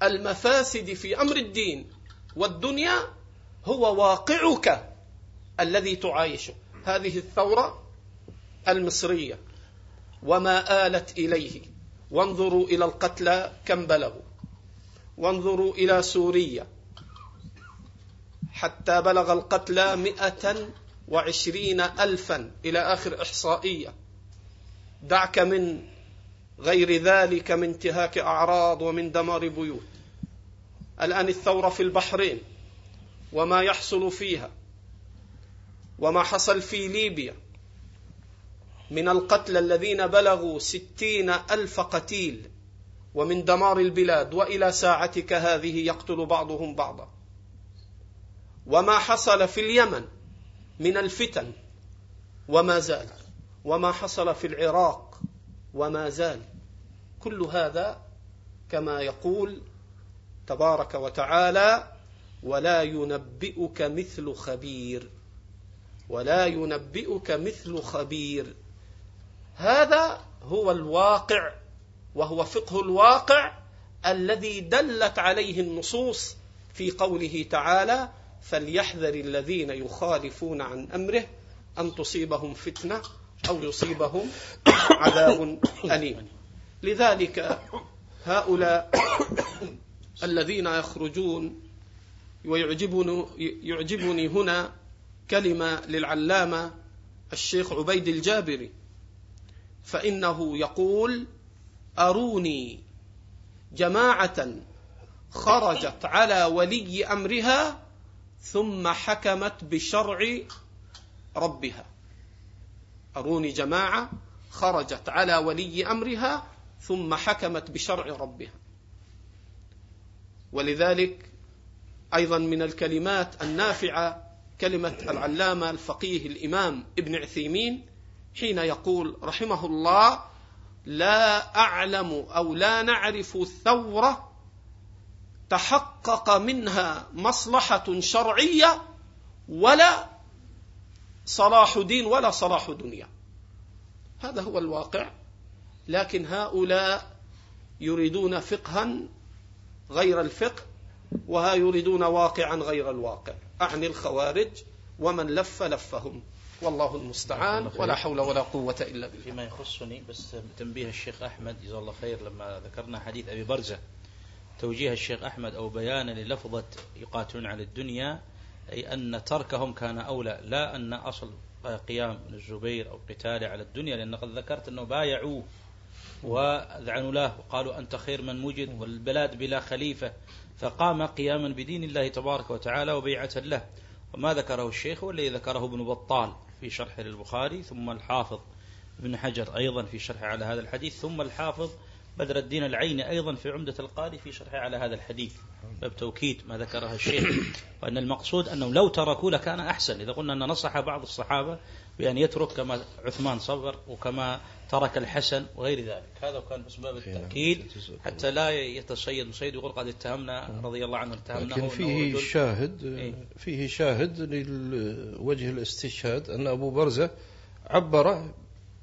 المفاسد في أمر الدين والدنيا هو واقعك الذي تعايشه. هذه الثورة المصرية وما آلت إليه. وانظروا إلى القتلى كم بلغوا. وانظروا إلى سوريا حتى بلغ القتلى مئة وعشرين ألفا إلى آخر إحصائية. دعك من غير ذلك من انتهاك أعراض ومن دمار بيوت. الآن الثورة في البحرين وما يحصل فيها وما حصل في ليبيا. من القتلى الذين بلغوا ستين ألف قتيل ومن دمار البلاد وإلى ساعتك هذه يقتل بعضهم بعضا. وما حصل في اليمن من الفتن وما زال. وما حصل في العراق وما زال. كل هذا كما يقول تبارك وتعالى ولا ينبئك مثل خبير. ولا ينبئك مثل خبير. هذا هو الواقع وهو فقه الواقع الذي دلت عليه النصوص في قوله تعالى فليحذر الذين يخالفون عن أمره أن تصيبهم فتنة أو يصيبهم عذاب أليم. لذلك هؤلاء الذين يخرجون ويعجبني يعجبني هنا كلمة للعلامة الشيخ عبيد الجابري. فإنه يقول أروني جماعة خرجت على ولي أمرها ثم حكمت بشرع ربها. أروني جماعة خرجت على ولي أمرها ثم حكمت بشرع ربها. ولذلك أيضا من الكلمات النافعة كلمة العلامة الفقيه الإمام ابن عثيمين حين يقول رحمه الله لا أعلم أو لا نعرف ثوره تحقق منها مصلحة شرعية ولا صلاح دين ولا صلاح دنيا. هذا هو الواقع. لكن هؤلاء يريدون فقها غير الفقه وها يريدون واقعا غير الواقع. أعني الخوارج ومن لف لفهم. والله المستعان ولا حول ولا قوة إلا بالله. فيما يخصني بس تنبيه الشيخ أحمد جزاه الله خير لما ذكرنا حديث أبي برزة توجيه الشيخ أحمد أو بيان للفظة يقاتلون على الدنيا أي أن تركهم كان أولى لا أن أصل قيام الزبير أو قتاله على الدنيا لأن قد ذكرت أنه بايعوه وأذعنوا له وقالوا أنت خير من وجد والبلاد بلا خليفة فقام قياما بدين الله تبارك وتعالى وبيعة له. وما ذكره الشيخ والذي ذكره ابن بطال. في شرح للبخاري ثم الحافظ ابن حجر أيضا في شرح على هذا الحديث ثم الحافظ بدر الدين العيني أيضا في عمدة القاري في شرحه على هذا الحديث. باب توكيد ما ذكره الشيخ. وأن المقصود أنهم لو تركوا لكان أحسن. إذا قلنا أن نصح بعض الصحابة بأن يترك كما عثمان صبر وكما ترك الحسن وغير ذلك. هذا كان باب التأكيد حتى لا يتصيد مصيد يقول قد اتهمنا رضي الله عنه اتهمنا لكن فيه شاهد إيه؟ فيه شاهد لوجه الاستشهاد أن أبو برزة عبر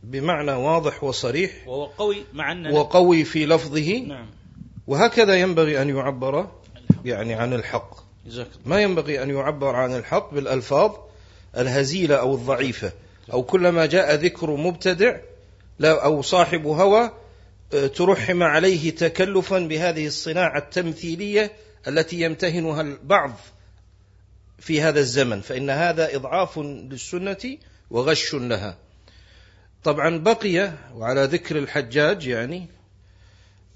بمعنى واضح وصريح وهو قوي مع أن وقوي في لفظه. نعم. وهكذا ينبغي أن يعبر يعني عن الحق. ما ينبغي أن يعبر عن الحق بالألفاظ الهزيلة أو الضعيفة. أو كلما جاء ذكر مبتدع لا أو صاحب هوى آه، ترحم عليه تكلفا بهذه الصناعة التمثيلية التي يمتهنها البعض في هذا الزمن فإن هذا إضعاف للسنة وغش لها. طبعا بقي وعلى ذكر الحجاج يعني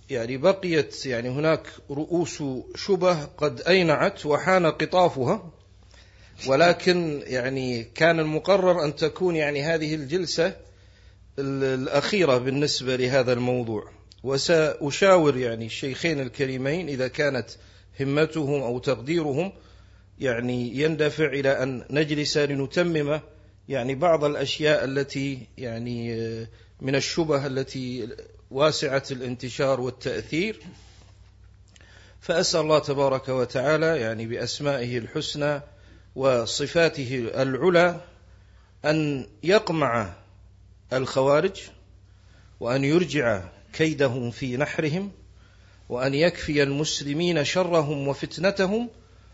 يعني بقيت يعني هناك رؤوس شبه قد أينعت وحان قطافها. ولكن يعني كان المقرر أن تكون يعني هذه الجلسة الأخيرة بالنسبة لهذا الموضوع. وسأشاور يعني الشيخين الكريمين إذا كانت همتهم أو تقديرهم يعني يندفع إلى أن نجلس لنتمم يعني بعض الأشياء التي يعني من الشبه التي واسعة الانتشار والتأثير. فأسأل الله تبارك وتعالى يعني بأسمائه الحسنى وصفاته العلى أن يقمع الخوارج وأن يرجع كيدهم في نحرهم وأن يكفي المسلمين شرهم وفتنتهم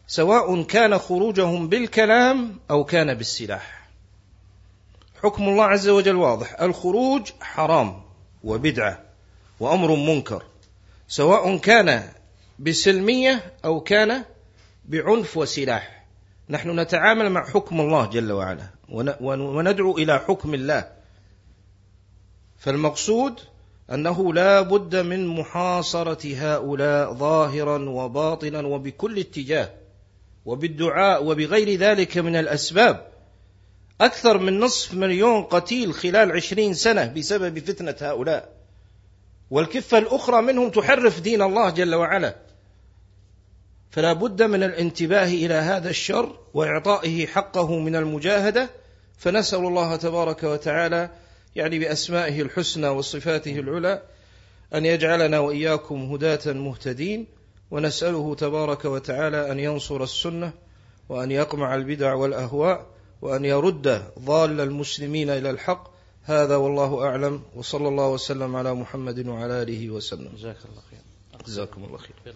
سواء كان خروجهم بالكلام أو كان بالسلاح. حكم الله عز وجل واضح. الخروج حرام وبدعة وأمر منكر سواء كان بسلمية أو كان بعنف وسلاح. نحن نتعامل مع حكم الله جل وعلا وندعو إلى حكم الله. فالمقصود أنه لا بد من محاصرة هؤلاء ظاهرا وباطنا وبكل اتجاه وبالدعاء وبغير ذلك من الأسباب. أكثر من نصف مليون قتيل خلال عشرين سنة بسبب فتنة هؤلاء. والكفة الأخرى منهم تحرف دين الله جل وعلا. فلا بد من الانتباه إلى هذا الشر وإعطائه حقه من المجاهدة فنسأل الله تبارك وتعالى يعني بأسمائه الحسنى وصفاته العلى أن يجعلنا وإياكم هداة مهتدين ونسأله تبارك وتعالى أن ينصر السنة وأن يقمع البدع والأهواء وأن يرد ضال المسلمين إلى الحق. هذا والله أعلم وصلى الله وسلم على محمد وعلى آله وسلم. جزاك الله خير. جزاكم الله خير.